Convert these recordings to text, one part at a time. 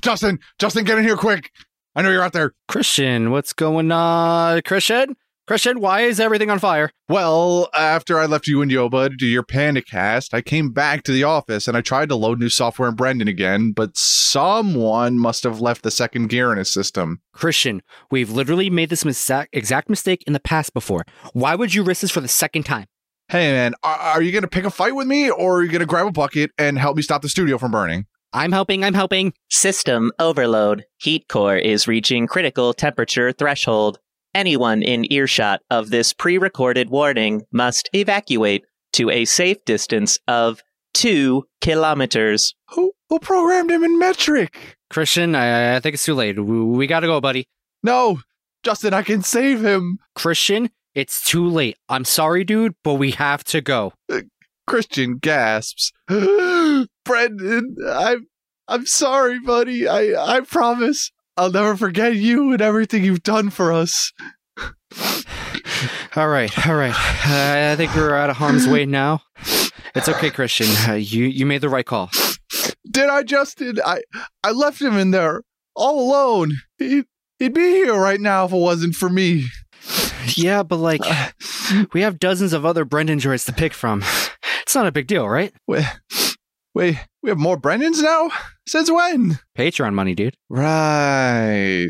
Justin, Justin, get in here quick. I know you're out there. Christian, what's going on? Christian? Christian, why is everything on fire? Well, after I left you and Yoba to do your panic cast, I came back to the office and I tried to load new software in Brendan again, but someone must have left the second gear in his system. Christian, we've literally made this exact, exact mistake in the past before. Why would you risk this for the second time? Hey man, are, are you gonna pick a fight with me or are you gonna grab a bucket and help me stop the studio from burning? I'm helping, I'm helping. System overload. Heat core is reaching critical temperature threshold. Anyone in earshot of this pre recorded warning must evacuate to a safe distance of two kilometers. Who who programmed him in metric? Christian, I, I think it's too late. We, we gotta go, buddy. No, Justin, I can save him. Christian, it's too late. I'm sorry, dude, but we have to go. Uh, Christian gasps. Brendan, I'm I'm sorry, buddy. I I promise I'll never forget you and everything you've done for us. all right, all right. Uh, I think we're out of harm's way now. It's okay, Christian. Uh, you you made the right call. Did I, Justin? I I left him in there all alone. He he'd be here right now if it wasn't for me. Yeah, but like, we have dozens of other Brendan droids to pick from. It's not a big deal, right? Wait, wait, we have more Brendans now? Since when? Patreon money, dude. Right.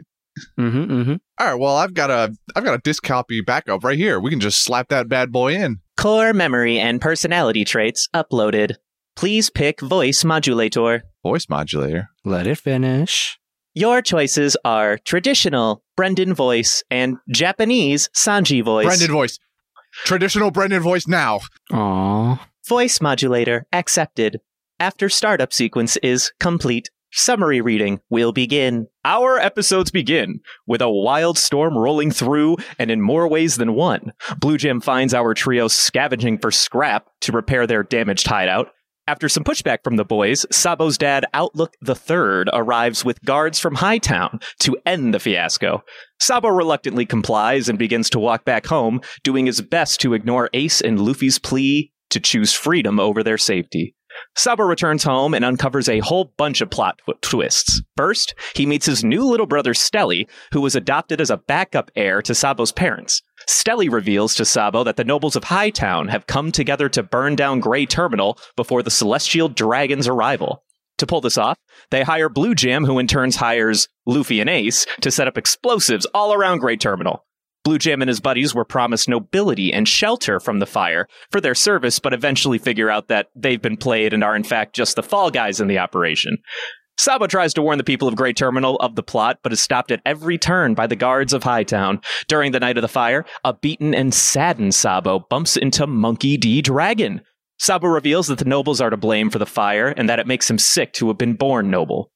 Mm-hmm, mm-hmm. All right. Well, I've got a I've got a disk copy backup right here. We can just slap that bad boy in. Core memory and personality traits uploaded. Please pick voice modulator. Voice modulator. Let it finish. Your choices are traditional Brendan voice and Japanese Sanji voice. Brendan voice. Traditional Brendan voice now. Aww. Voice modulator accepted. After startup sequence is complete, summary reading will begin. Our episodes begin with a wild storm rolling through, and in more ways than one. Blue Jam finds our trio scavenging for scrap to repair their damaged hideout. After some pushback from the boys, Sabo's dad, Outlook III, arrives with guards from Hightown to end the fiasco. Sabo reluctantly complies and begins to walk back home, doing his best to ignore Ace and Luffy's plea to choose freedom over their safety. Sabo returns home and uncovers a whole bunch of plot tw- twists. First, he meets his new little brother Stelly, who was adopted as a backup heir to Sabo's parents. Stelly reveals to Sabo that the nobles of Hightown have come together to burn down Grey Terminal before the Celestial Dragon's arrival. To pull this off, they hire Blue Jam, who in turn hires Luffy and Ace to set up explosives all around Grey Terminal. Blue Jam and his buddies were promised nobility and shelter from the fire for their service, but eventually figure out that they've been played and are in fact just the fall guys in the operation. Sabo tries to warn the people of Grey Terminal of the plot, but is stopped at every turn by the guards of Hightown. During the night of the fire, a beaten and saddened Sabo bumps into Monkey D. Dragon. Sabo reveals that the nobles are to blame for the fire and that it makes him sick to have been born noble.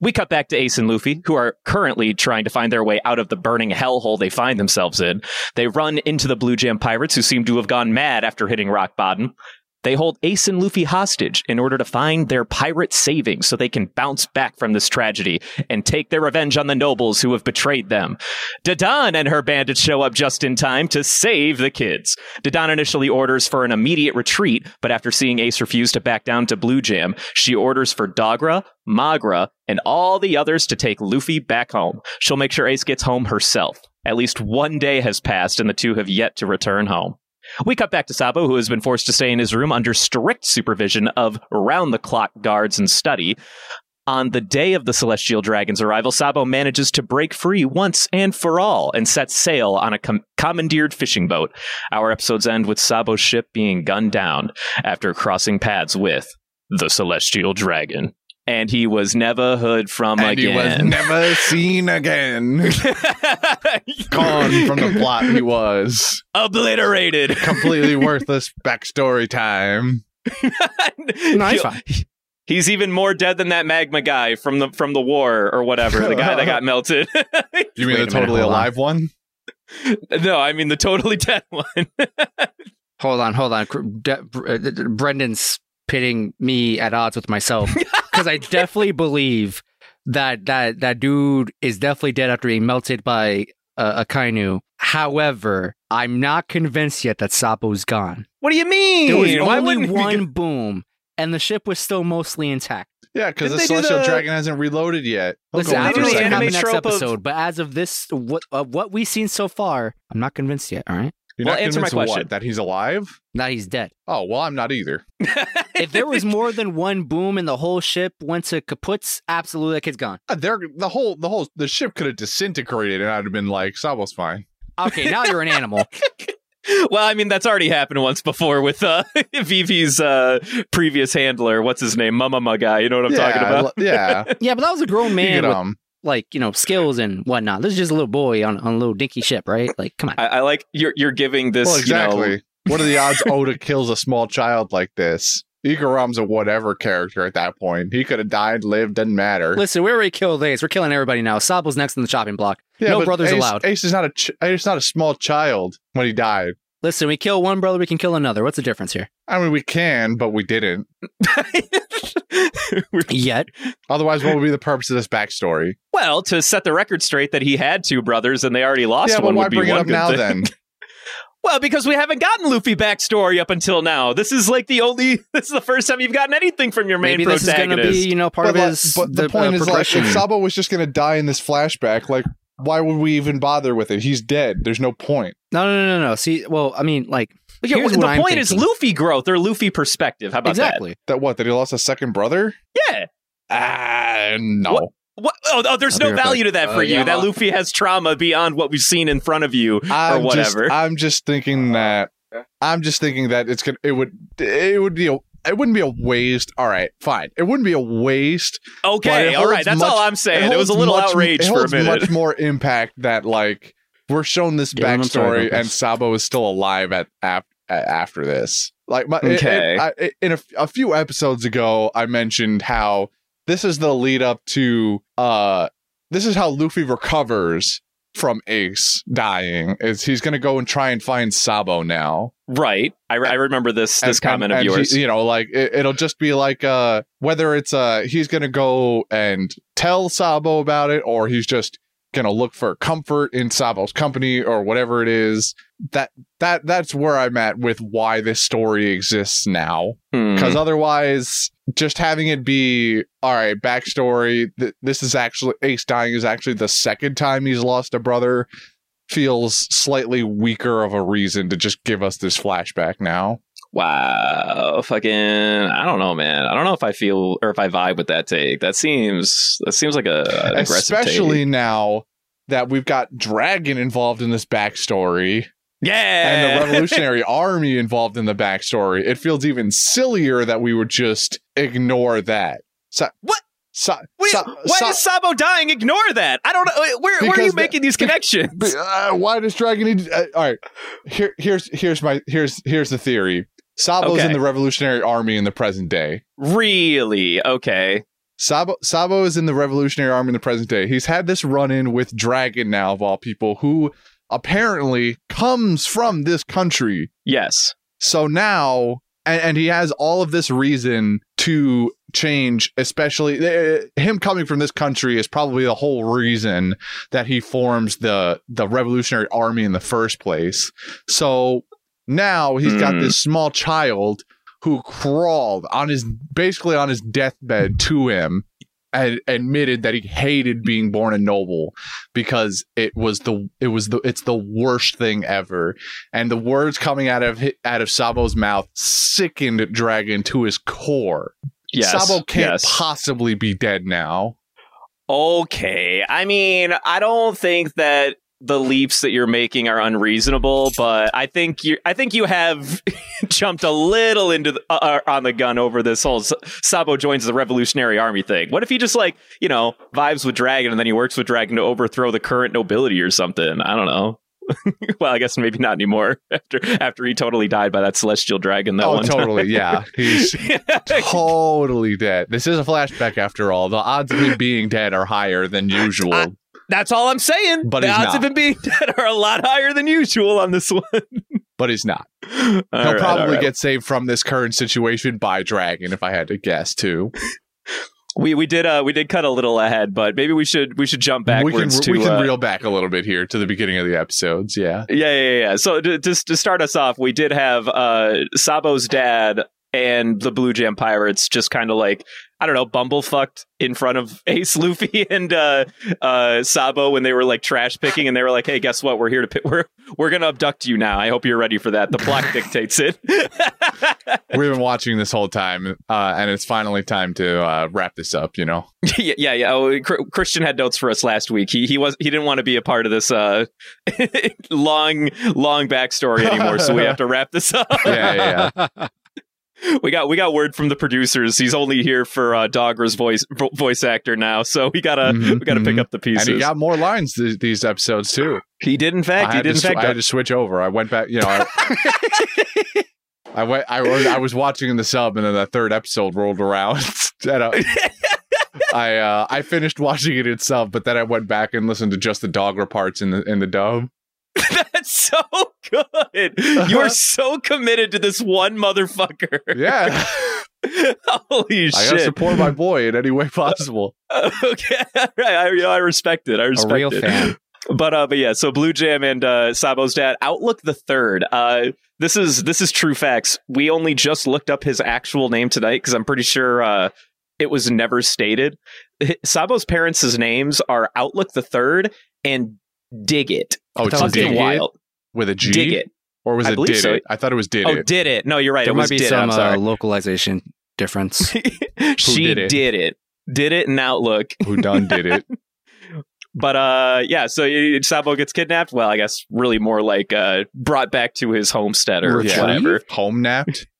We cut back to Ace and Luffy, who are currently trying to find their way out of the burning hellhole they find themselves in. They run into the Blue Jam pirates, who seem to have gone mad after hitting rock bottom. They hold Ace and Luffy hostage in order to find their pirate savings so they can bounce back from this tragedy and take their revenge on the nobles who have betrayed them. Dadan and her bandits show up just in time to save the kids. Dadan initially orders for an immediate retreat, but after seeing Ace refuse to back down to Blue Jam, she orders for Dogra, Magra, and all the others to take Luffy back home. She'll make sure Ace gets home herself. At least one day has passed and the two have yet to return home. We cut back to Sabo, who has been forced to stay in his room under strict supervision of round the clock guards and study. On the day of the Celestial Dragon's arrival, Sabo manages to break free once and for all and sets sail on a com- commandeered fishing boat. Our episodes end with Sabo's ship being gunned down after crossing paths with the Celestial Dragon. And he was never heard from and he was never seen again. Gone from the plot. He was Obliterated. completely worthless backstory time. No, he's. He's even more dead than that magma guy from the from the war or whatever, the guy that got melted. You mean Wait the a minute, totally on. alive one? no, I mean the totally dead one. Hold on, hold on. De- Br- Brendan's pitting me at odds with myself because I definitely believe that that that dude is definitely dead after being melted by uh, Akainu. However, I'm not convinced yet that Sabo's gone. what do you mean? There was Why only one get- boom, and the ship was still mostly intact. Yeah, because the Didn't they do celestial the- dragon hasn't reloaded yet. He'll Listen, go I they don't do the what's first. gonna happen anime next trope of- episode, but as of this, what uh, what we've seen so far, I'm not convinced yet. All right, You're Well, not answer my question. What, that he's alive? Not he's dead. Oh well, I'm not either. If there was more than one boom and the whole ship went to kaputs, absolutely, that kid's gone. Uh, There, the whole, the whole, the ship could have disintegrated, and I'd have been like, Sabo's fine. Okay, now you're an animal. well, I mean, that's already happened once before with uh, Vivi's uh, previous handler. What's his name? Mama guy. You know what I'm yeah, talking about? Yeah, Yeah, but that was a grown you man get, with um, like you know skills and whatnot. This is just a little boy on, on a little dinky ship, right? Like, come on. I, I like you're you're giving this. well, exactly. You know, what are the odds Oda kills a small child like this? Igaram's a whatever character at that point. He could have died, lived, doesn't matter. Listen, we already killed Ace. We're killing everybody now. Sabo's next on the chopping block. no brothers Ace, allowed. Ace is not a ch- Ace is not a small child when he died. Listen, we kill one brother, we can kill another. What's the difference here? I mean, we can, but we didn't. Yet, Otherwise, what would be the purpose of this backstory? well, to set the record straight that he had two brothers and they already lost yeah, but one why would be bring it one up now thing. then? Well, because we haven't gotten Luffy backstory up until now. This is like the only. This is the first time you've gotten anything from your main maybe this is going to be, you know, part but, of like- his. but the, the, point uh, is, like, if Sabo was just going to die in this flashback, like, why would we even bother with it? He's dead. There's no point. no, no, no, no, no. See, well, I mean, like, Yeah, the I'm point is. Luffy growth or Luffy perspective. How about exactly. That what? That he lost a second brother? Yeah. Ah, no. What? What? Oh, oh, there's I'll no value to that Uh, for you. yeah. That Luffy has trauma beyond what we've seen in front of you. I'm whatever. Just, I'm just thinking that. I'm just thinking that it's gonna. It would. It would be a. It wouldn't be a waste. All right, fine. It wouldn't be a waste. Okay, all right. That's much- all I'm saying. It, was a little much- outrage it for a minute. much more impact that like we're shown this Dylan, I'm sorry backstory and. Sabo is still alive at, af- after this. Like my, Okay. it- I- in a, a few episodes ago, I mentioned how this is the lead up to. uh This is how Luffy recovers from Ace dying. Is he's going to go and try and find Sabo now? right. I, re- I remember this this And- comment and- of and yours. he- you know, like it, it'll just be like uh whether it's uh he's gonna go and tell Sabo about it, or he's just gonna look for comfort in Sabo's company, or whatever it is. That that that's where I'm at with why this story exists now. Hmm. Because otherwise, just having it be all right, backstory. Th- this is actually Ace dying is actually the second time he's lost a brother. Feels slightly weaker of a reason to just give us this flashback now. Wow, fucking, I don't know, man. I don't know if I feel or if I vibe with that take. That seems that seems like a an aggressive especially take. now that we've got Dragon involved in this backstory Yeah, and the Revolutionary Army involved in the backstory. It feels even sillier that we would just ignore that. So, What? So, Wait, so- why so- is Sabo dying? Ignore that. I don't know. Where, where are you the- making these connections? Uh, why does Dragon need? Uh, all right, here, here's here's my here's here's the theory. Sabo's Okay. in the Revolutionary Army in the present day. really? Okay. Sabo Sabo is in the Revolutionary Army in the present day. He's had this run in with Dragon now of all people, who apparently comes from this country. Yes. So now, and, and he has all of this reason to change, especially uh, him coming from this country is probably the whole reason that he forms the the Revolutionary Army in the first place. So now he's got Hmm. this small child who crawled on his basically on his deathbed to him and admitted that he hated being born a noble because it was the it was the it's the worst thing ever and the words coming out of out of Sabo's mouth sickened Dragon to his core. Yes. Sabo can't yes. possibly be dead now. Okay. I mean, I don't think that the leaps that you're making are unreasonable, but I think you I think you have jumped a little into the, uh, on the gun over this whole Sabo joins the Revolutionary Army thing. What if he just like, you know, vibes with Dragon and then he works with Dragon to overthrow the current nobility or something? I don't know. well, I guess maybe not anymore after after he totally died by that celestial dragon that oh, one totally. Yeah, he's totally dead. This is a flashback after all. The odds of him being dead are higher than usual. I- That's all I'm saying. But the odds not. of him being dead are a lot higher than usual on this one. but he's not. All He'll right, probably right. get saved from this current situation by Dragon, if I had to guess too. We we did uh we did cut a little ahead, but maybe we should we should jump we can to we can uh, reel back a little bit here to the beginning of the episodes. Yeah. yeah yeah yeah. yeah. So to, just to start us off, we did have uh Sabo's dad and the Blue Jam Pirates just kind of like I don't know, bumblefucked in front of Ace, Luffy, and uh, uh, Sabo when they were like trash picking, and they were like, "Hey, guess what? We're here to pick. We're we're gonna abduct you now. I hope you're ready for that. The plot dictates it." We've been watching this whole time, uh, and it's finally time to uh, wrap this up. You know, yeah, yeah. yeah. Oh, Cr- Christian had notes for us last week. He he was he didn't want to be a part of this uh, long long backstory anymore, so we have to wrap this up. yeah, yeah. yeah. we got we got word from the producers. He's only here for uh, Dogra's voice vo- voice actor now, so we gotta Mhm, we gotta pick mhm. up the pieces. And he got more lines th- these episodes too. He did in fact. I He did in sw- fact. I had to switch over. I went back. You know, I, I went. I was. I was watching in the sub, and then the third episode rolled around. and I, I, uh, I finished watching it itself, but then I went back and listened to just the Dogra parts in the in the dub. That's so good. You are so committed to this one motherfucker. Yeah, Holy shit. I gotta support my boy in any way possible. okay, right. I, you know, I respect it. I A respect real it. fan. But uh, but yeah. So Blue Jam and uh, Sabo's dad, Outlook the Third. Uh, this is this is true facts. We only just looked up his actual name tonight because I'm pretty sure uh, it was never stated. Sabo's parents' names are Outlook the Third and Dig It. Oh, it's it dig Dig it wild. With a G, Dig It. or was I it believe did so. it? I thought it was did oh, it. did it? No, you're right. There it might was be did some I'm uh, localization difference. she did it? did it. Did it in Outlook. Who done did it? But uh, yeah. So Sabo gets kidnapped. Well, I guess really more like uh, brought back to his homestead or Retrieved? whatever. Home napped.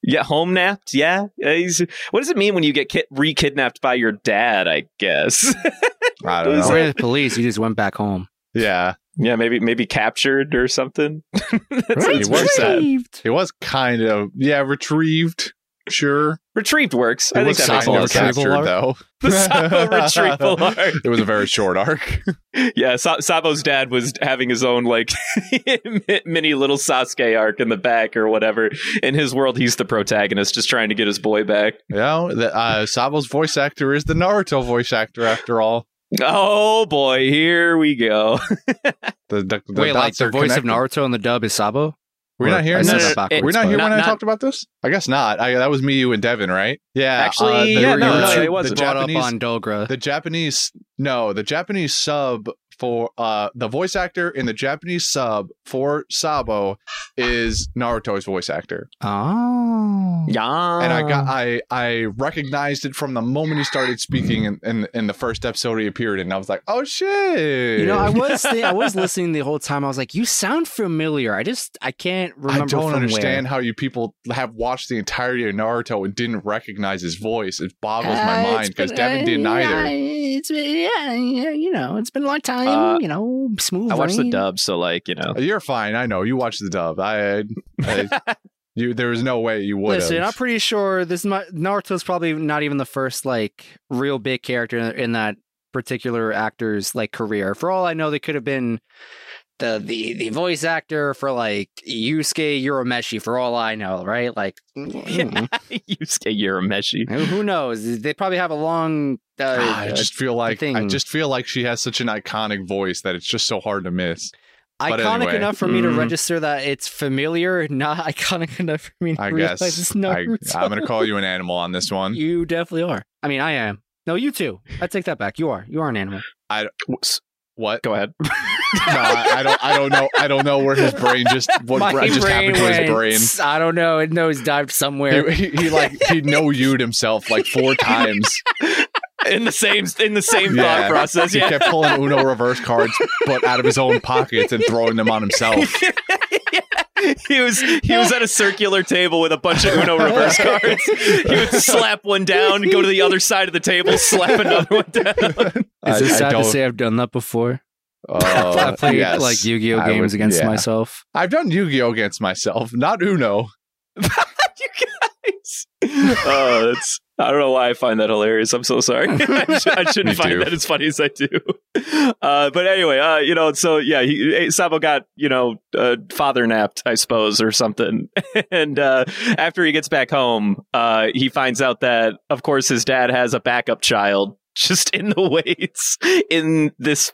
Yeah, home napped. Yeah. Uh, he's- what does it mean when you get ki- re-kidnapped by your dad? I guess. I don't know. Or the police, you just went back home. Yeah, yeah, maybe maybe captured or something. Right, that's he was pretty it was kind of yeah retrieved. Sure, Retrieved works. I it think was that makes a lot of of sense. captured arc? though. The Sabo retrieval arc. It was a very short arc. Yeah, Sa- Sabo's dad was having his own like mini little Sasuke arc in the back or whatever. In his world, he's the protagonist, just trying to get his boy back. You know, the, uh, Sabo's voice actor is the Naruto voice actor after all. Oh boy, here we go. The, the, the Wait, like the voice connected. of Naruto in the dub is Sabo? We're not here. I No, that no, We're not here but- when Not- I talked about this. I guess not. I, that was me, you, and Devin, right? Yeah. Uh, Actually, the, yeah, the- no, no, it wasn't. brought Japanese, up on Dogra. the Japanese no, the Japanese sub for uh the voice actor in the Japanese sub for Sabo is Naruto's voice actor. oh. Yeah, and I got I I recognized it from the moment he started speaking in, in in the first episode he appeared in. And I was like, oh shit! You know, I was thi- I was listening the whole time. I was like, "You sound familiar." I just I can't remember. I don't understand where. how you people have watched the entirety of Naruto and didn't recognize his voice. It boggles my Uh, mind because Devin uh, didn't yeah, either. It's been, yeah, yeah, you know, it's been a long time. Uh, you know, smooth. I watched the running. dub, so like you know. You're fine. I know you watched the dub. I, I you there was no way you would Listen, I'm pretty sure this mi- Naruto's probably not even the first like real big character in, in that particular actor's like career. For all I know, they could have been the the the voice actor for like Yusuke Urameshi. For all I know, right? Like, Yusuke Urameshi. who who knows? They probably have a long. Uh, I just feel like I just feel like she has such an iconic voice that it's just so hard to miss. but iconic anyway. enough for me to Mm. register that it's familiar, not iconic enough for me to I realize guess it's I, Naruto. I'm going to call you an animal on this one. You definitely are. I mean, I am. No, you too. I take that back. You are. You are an animal. What? Go ahead. No, I, I don't. I don't know. I don't know where his brain just what My just happened to his brain. I don't know. It nose dived somewhere. He, he, he like he no you'd himself like four times. in the same in the same Yeah. thought process. He Yeah. kept pulling Uno reverse cards, but out of his own pockets and throwing them on himself. he was he was at a circular table with a bunch of Uno reverse cards. He would slap one down, go to the other side of the table, slap another one down. Is it I- I sad to say I've done that before? Uh, I played yes. like Yu-Gi-Oh games would- against yeah. myself. I've done Yu-Gi-Oh against myself, not Uno. Oh, that's I don't know why I find that hilarious. I'm so sorry. I, sh- I shouldn't find too. that as funny as I do. Uh, but anyway, uh, you know, so yeah, he, Sabo got you know uh, father napped, I suppose, or something. and uh, after he gets back home, uh, he finds out that, of course, his dad has a backup child just in the weights in this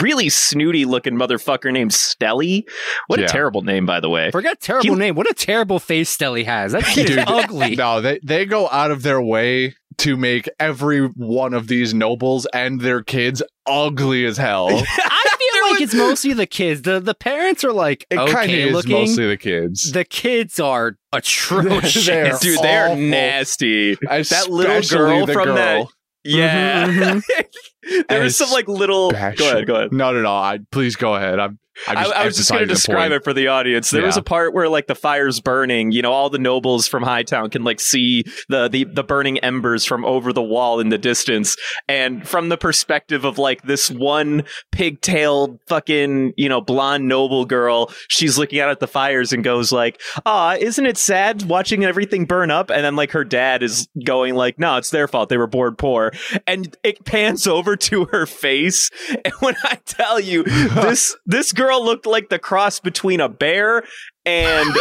really snooty looking motherfucker named Stelly. What Yeah. a terrible name, by the way. Forget terrible He- name. What a terrible face Stelly has. That kid is ugly. No, they they go out of their way to make every one of these nobles and their kids ugly as hell. I feel like it's mostly the kids. The the parents are like It okay is looking. mostly the kids. the kids are atrocious. They're Dude, they're awful. nasty. That little girl the from girl. that. Yeah. Mhm, there was some like little. Go ahead, go ahead. Not at all. I, please go ahead. I'm. I, just I was just going to describe point. it for the audience. There was a part where like the fire's burning. You know, all the nobles from Hightown can like see the, the the burning embers from over the wall in the distance, and from the perspective of like this one pigtailed fucking you know blonde noble girl, she's looking out at the fires and goes like, "Ah, isn't it sad watching everything burn up?" And then like her dad is going like, "No, it's their fault. They were born poor." And it pans over to her face, and when I tell you this this girl looked like the cross between a bear and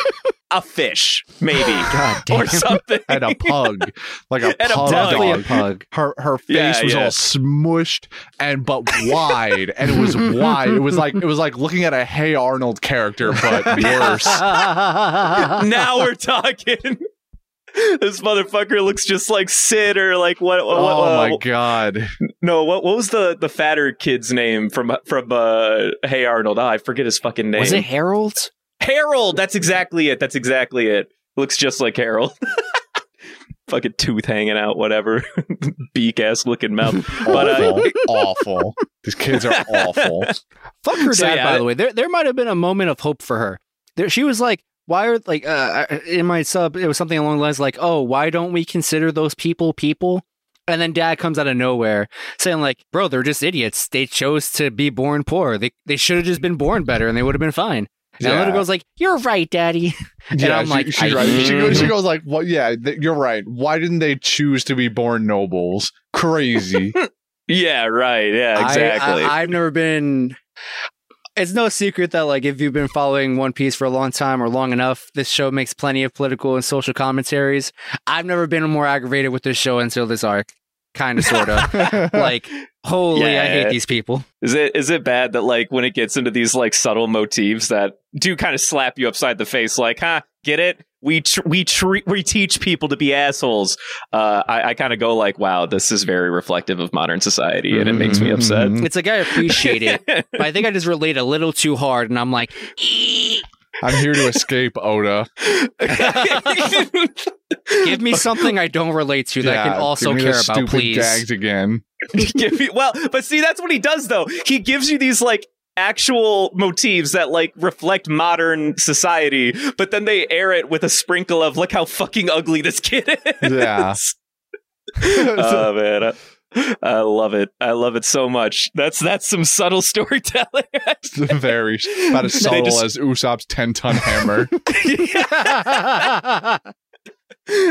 a fish, maybe, God or damn. something. and a pug, like a And a pug pug. Definitely a dog. pug. Her her face Yeah, was yeah. all smushed and but wide, and it was wide. It was like it was like looking at a Hey Arnold character, but worse. now we're talking. This motherfucker looks just like Sid or like what? what oh uh, my god! No, what what was the the fatter kid's name from from uh Hey Arnold? Oh, I forget his fucking name. Was it Harold? Harold? That's exactly it. That's exactly it. Looks just like Harold. fucking tooth hanging out, whatever. Beak ass looking mouth. But uh, Awful, awful. These kids are awful. Fuck her So, dad, yeah, by that- the way. There there might have been a moment of hope for her. There, she was like, why are like uh, in my sub it was something along the lines like, "Oh, why don't we consider those people people?" And then dad comes out of nowhere saying like, "Bro, they're just idiots. They chose to be born poor. They they should have just been born better and they would have been fine." And the Yeah. little girl's like, "You're right, daddy." And Yeah, I'm she- like, she's right. She goes, she goes like, "What? Yeah, th- you're right. Why didn't they choose to be born nobles? Crazy." yeah, right. Yeah, I- exactly. I, have never been. It's no secret that, like, if you've been following One Piece for a long time or long enough, this show makes plenty of political and social commentaries. I've never been more aggravated with this show until this arc, kind of, sort of. like, holy, I hate these people. Is it is it bad that like when it gets into these like subtle motifs that do kind of slap you upside the face? Like, huh? Get it? We tr- we treat we teach people to be assholes. Uh, I, I kind of go like, wow, this is very reflective of modern society, and it makes me upset. Mhm. It's like I appreciate it, but I think I just relate a little too hard, and I'm like, I'm here to escape Oda. give me something I don't relate to that I can also care about, please. gags again. Give me- well, but see, that's what he does though. He gives you these like actual motifs that like reflect modern society, but then they air it with a sprinkle of look how fucking ugly this kid is. Yeah. oh man. I, I love it. I love it so much. That's that's some subtle storytelling. Very about as subtle just- as Usopp's ten ton hammer.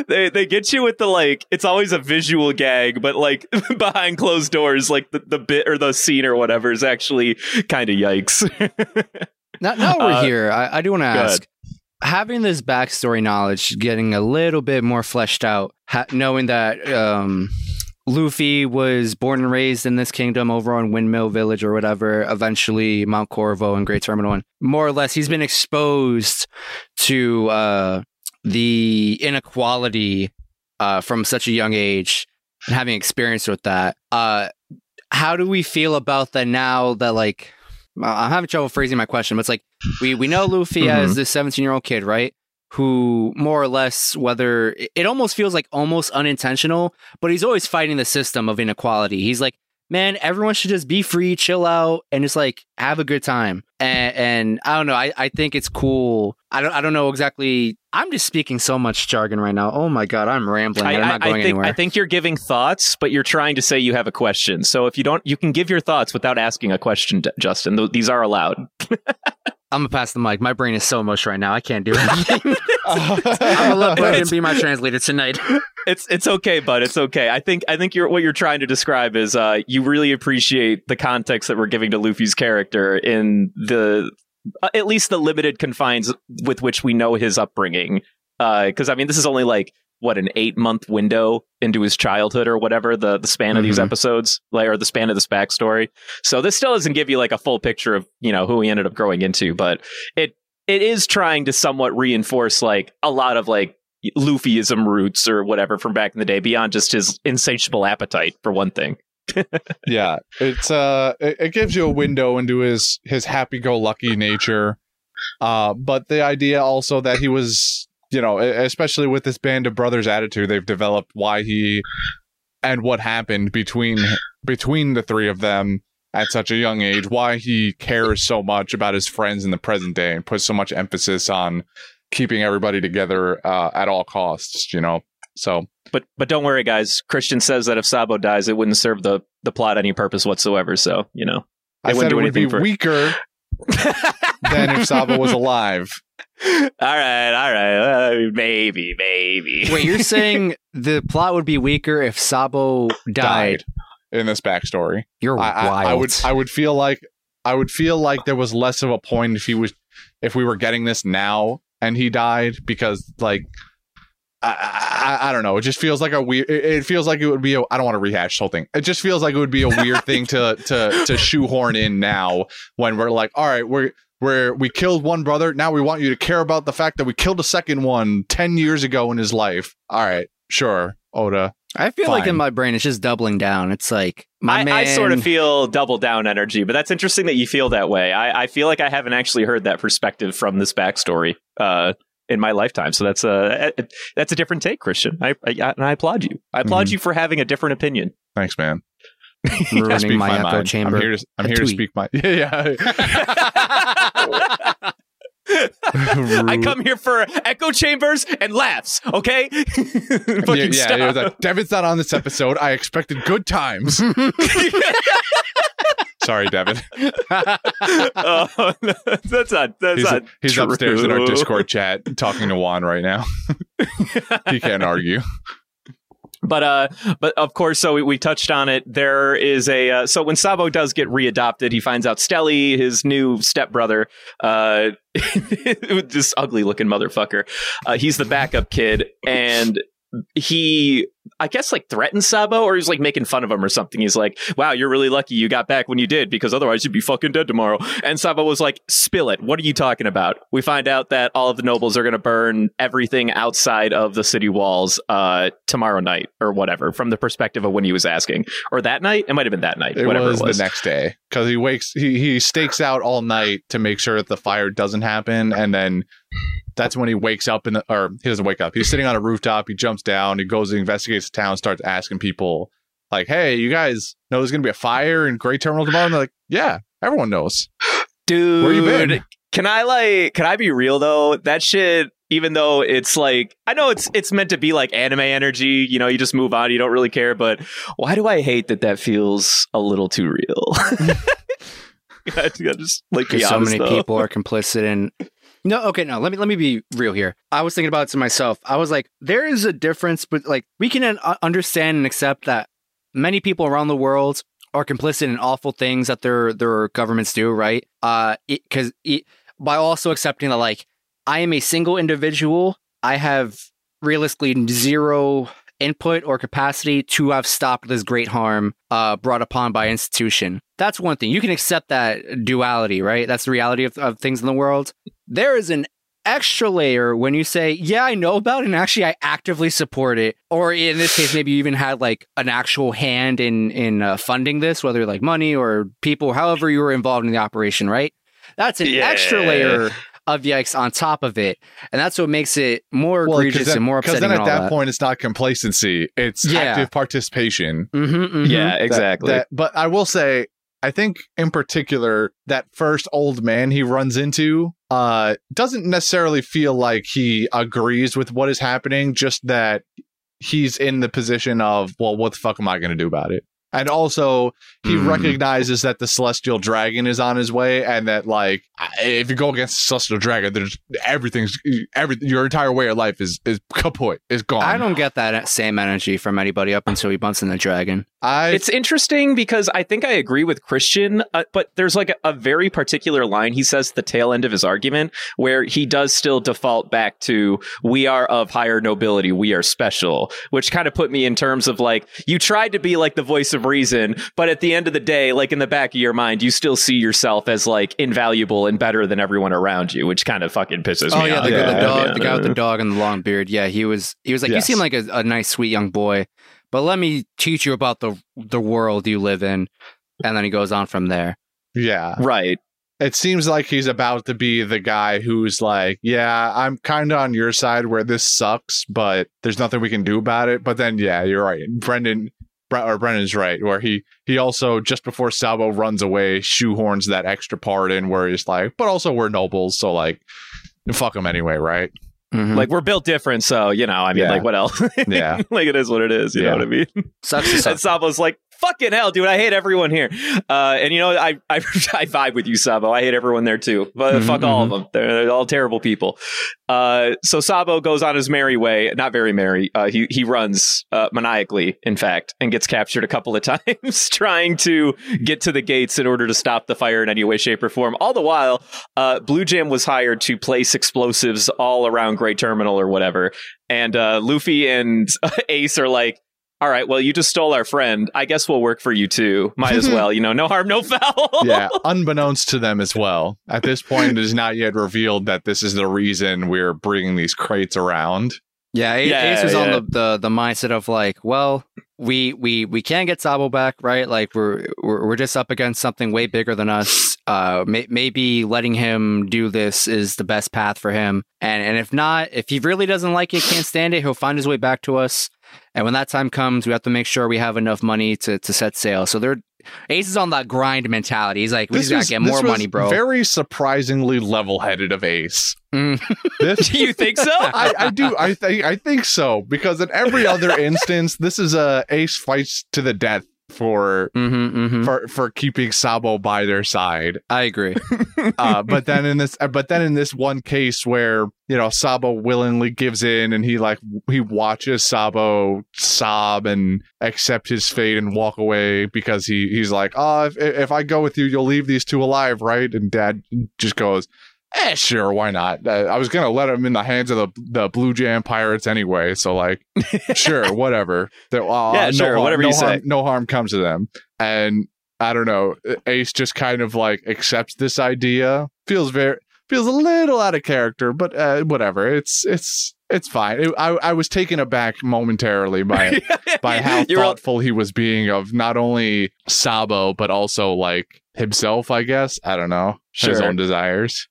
they they get you with the like it's always a visual gag, but like behind closed doors, like the, the bit or the scene or whatever is actually kind of yikes. Now, now we're Uh, here. I, I do want to go ask: having this backstory knowledge, getting a little bit more fleshed out, ha- knowing that um, Luffy was born and raised in this kingdom over on Windmill Village or whatever, eventually Mount Colubo and Grey Terminal, and more or less, he's been exposed to uh, the inequality uh, from such a young age, and having experience with that. Uh, how do we feel about that now? That like. I'm having trouble phrasing my question, but it's like we we know Luffy as this 17 year old kid, right? Who more or less, whether it almost feels like almost unintentional, but he's always fighting the system of inequality. He's like, man, everyone should just be free, chill out, and just like have a good time. And, and I don't know, I, I think it's cool. I don't I don't know exactly. I'm just speaking so much jargon right now. Oh my god, I'm rambling. I, i'm not I- I going think, anywhere. I think you're giving thoughts, but you're trying to say you have a question. So if you don't, you can give your thoughts without asking a question, Justin. These are allowed. I'm gonna pass the mic. My brain is so much right now. I can't do anything. I'm gonna let Brendan be my translator tonight. It's it's okay, bud. It's okay. I think I think you're what you're trying to describe is uh, you really appreciate the context that we're giving to Luffy's character in the uh, at least the limited confines with which we know his upbringing. Because I mean, this is only like what an eight month window into his childhood or whatever the the span of these Mhm. episodes, like or the span of this backstory. So this still doesn't give you like a full picture of you know who he ended up growing into, but it it is trying to somewhat reinforce like a lot of like Luffyism roots or whatever from back in the day, beyond just his insatiable appetite for one thing. yeah, it's uh, it, it gives you a window into his his happy-go-lucky nature. Uh, but the idea also that he was, you know, especially with this band of brothers attitude, they've developed why he and what happened between between the three of them at such a young age, why he cares so much about his friends in the present day and puts so much emphasis on keeping everybody together uh, at all costs. You know, so But but don't worry, guys. Christian says that if Sabo dies, it wouldn't serve the the plot any purpose whatsoever. So you know, I They said wouldn't it do would be anything for- weaker than if Sabo was alive. All right, all right, uh, maybe, maybe. Wait, you're saying the plot would be weaker if Sabo died? died in this backstory. You're I, I, wild. I would I would feel like I would feel like there was less of a point if he was if we were getting this now and he died because like I, I, I don't know. It just feels like a weird. It, it feels like it would be. A, I don't want to rehash the whole thing. It just feels like it would be a weird thing to to to shoehorn in now when we're like, all right, we're we're we killed one brother. Now we want you to care about the fact that we killed a second one ten years ago in his life. All right, sure, Oda. I feel like in my brain it's just doubling down. It's like my I, man. I sort of feel double down energy, but that's interesting that you feel that way. I, I feel like I haven't actually heard that perspective from this backstory uh, in my lifetime. So that's a that's a different take, Christian. I, I and I applaud you. I applaud Mhm. you for having a different opinion. Thanks, man. ruining Speak my echo mind. chamber. I'm here to, I'm here to speak my. Yeah, I come here for echo chambers and laughs. Okay, yeah. Fucking yeah, yeah, stop. it like, Devin's not on this episode. I expected good times. Sorry, Devin. Oh, no, that's not. That's He's, not. he's upstairs in our. Discord chat talking to Juan right now. he can't argue. But uh, but of course, so we, we touched on it. There is a uh, so when Sabo does get readopted, he finds out Stelly, his new stepbrother, uh, this ugly looking motherfucker. Uh, he's the backup kid, and he, I guess, like threatens Sabo, or he's like making fun of him or something. He's like, "Wow, you're really lucky you got back when you did, because otherwise you'd be fucking dead tomorrow." And Sabo was like, "Spill it. What are you talking about?" We find out that all of the nobles are going to burn everything outside of the city walls uh, tomorrow night or whatever, from the perspective of when he was asking, or that night. It might have been that night. It whatever was, it was. the next day because he wakes. He he stakes out all night to make sure that the fire doesn't happen, and then that's when he wakes up in the or he doesn't wake up. He's sitting on a rooftop. He jumps down. He goes and investigates the town. Starts asking people like, "Hey, you guys know there's gonna be a fire in Grey Terminal tomorrow?" And they're like, "Yeah, everyone knows." Dude, Where you been? Can I like? Can I be real though? That shit. Even though it's like, I know it's it's meant to be like anime energy. You know, you just move on. You don't really care. But why do I hate that? That feels a little too real. I just like be Because so honest, many though. people are complicit in. No, okay, no. Let me let me be real here. I was thinking about it to myself. I was like, there is a difference, but like we can uh, understand and accept that many people around the world are complicit in awful things that their their governments do, right? Uh, because by also accepting that, like, I am a single individual, I have realistically zero input or capacity to have stopped this great harm uh, brought upon by institution. That's one thing. You can accept that duality, right? That's the reality of, of things in the world. There is an extra layer when you say, yeah, I know about it, and actually I actively support it. Or in this case, maybe you even had like an actual hand in in uh, funding this, whether like money or people, however you were involved in the operation, right? That's an Yeah. extra layer of yikes on top of it. And that's what makes it more Well, egregious then, and more upsetting. Because then at that, that point, it's not complacency; it's Yeah. active participation. Mhm, mhm. Yeah, That- exactly. that- but I will say, I think in particular that first old man he runs into uh, doesn't necessarily feel like he agrees with what is happening. Just that he's in the position of, well, what the fuck am I going to do about it? And also, he Mm. recognizes that the celestial dragon is on his way, and that like if you go against the celestial dragon, there's everything's every your entire way of life is is kaput, is gone. I don't get that same energy from anybody up until he bumps in the dragon. I It's interesting because I think I agree with Christian, uh, but there's like a, a very particular line he says at the tail end of his argument where he does still default back to "we are of higher nobility, we are special," which kind of put me in terms of like you tried to be like the voice of reason, but at the end of the day, like in the back of your mind, you still see yourself as like invaluable and better than everyone around you, which kind of fucking pisses Oh me yeah, off. the, the Yeah, dog, yeah. the guy with the dog and the long beard. Yeah, he was. He was like, Yes. you seem like a, a nice, sweet young boy, but let me teach you about the the world you live in. And then he goes on from there. yeah. Right. It seems like he's about to be the guy who's like, yeah, I'm kind of on your side where this sucks, but there's nothing we can do about it. But then, yeah, you're right. Brendan or Brendan's right, where he he also just before Sabo runs away, shoehorns that extra part in where he's like, but also we're nobles, so like, fuck them anyway, right? Mhm. Like we're built different, so you know, I mean, Yeah. like what else? Yeah. like it is what it is. You Yeah. know what I mean? sucks to And. Sabo's like, fucking hell, dude, I hate everyone here. Uh, and you know, I, I I vibe with you, Sabo. I hate everyone there too. But Mhm, fuck all of them. They're, they're all terrible people. Uh, so Sabo goes on his merry way, not very merry. Uh, he he runs uh, maniacally, in fact, and gets captured a couple of times trying to get to the gates in order to stop the fire in any way, shape, or form. All the while, uh, Blue Jam was hired to place explosives all around Grey Terminal or whatever. And uh, Luffy and Ace are like, all right, well, you just stole our friend. I guess we'll work for you too. Might as well, you know, no harm, no foul. yeah, unbeknownst to them as well. At this point, it is not yet revealed that this is the reason we're bringing these crates around. Yeah, A- Yeah, Ace was on the, the the mindset of like, well, we we we can't get Sabo back, right? Like we're we're, we're just up against something way bigger than us. Uh, may, maybe letting him do this is the best path for him. And and if not, if he really doesn't like it, can't stand it, he'll find his way back to us. And when that time comes, we have to make sure we have enough money to to set sail. So they're Ace is on that grind mentality. He's like, we just gotta was- get more money, bro. Very surprisingly level-headed of Ace. Mm. This, Do you think so? I, I do. I think. I think so because in every other instance, this is a Ace fights to the death for hmm hmm for for keeping Sabo by their side. I agree. Uh, but then in this, uh, but then in this one case where you know Sabo willingly gives in and he like he watches Sabo sob and accept his fate and walk away because he he's like, oh, if if I go with you, you'll leave these two alive, right? And Dad just goes. Eh, sure, why not? Uh, I was gonna let him in the hands of the the Blue Jam Pirates anyway, so like, sure, whatever. They're, uh, Yeah, no sure, harm- whatever no you say. No harm comes to them, and I don't know. Ace just kind of like accepts this idea. Feels very feels a little out of character, but uh, whatever. It's it's it's fine. It, I I was taken aback momentarily by by how You're all- thoughtful he was being of not only Sabo but also like himself. I guess I don't know his own desires.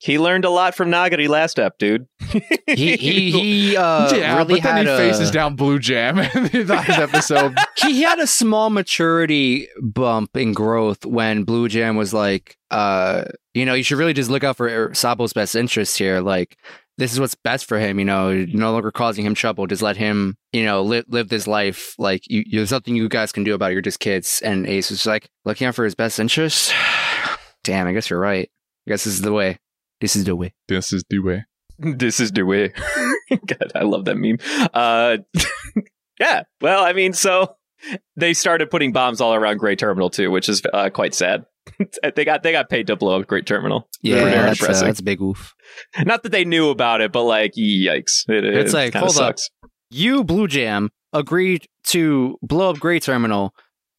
He learned a lot from Nagari last ep, dude. He he he uh, yeah, really but then had he a, faces down Blue Jam in the last episode. he, he had a small maturity bump in growth when Blue Jam was like, uh, you know, you should really just look out for Sabo's best interests here. Like, this is what's best for him. You know, no longer causing him trouble. Just let him, you know, live live this life. Like, you, there's nothing you guys can do about it. You're just kids. And Ace was like, looking out for his best interests. Damn, I guess you're right. I guess this is the way. This is the way. this is the way. this is the way. God, I love that meme. Uh, yeah. Well, I mean, so they started putting bombs all around Grey Terminal too, which is uh, quite sad. they got they got paid to blow up Grey Terminal. Yeah, Pretty that's, uh, that's a big oof. Not that they knew about it, but like, yikes! It, it It's like, kinda hold up. sucks. you blue jam agreed to blow up grey terminal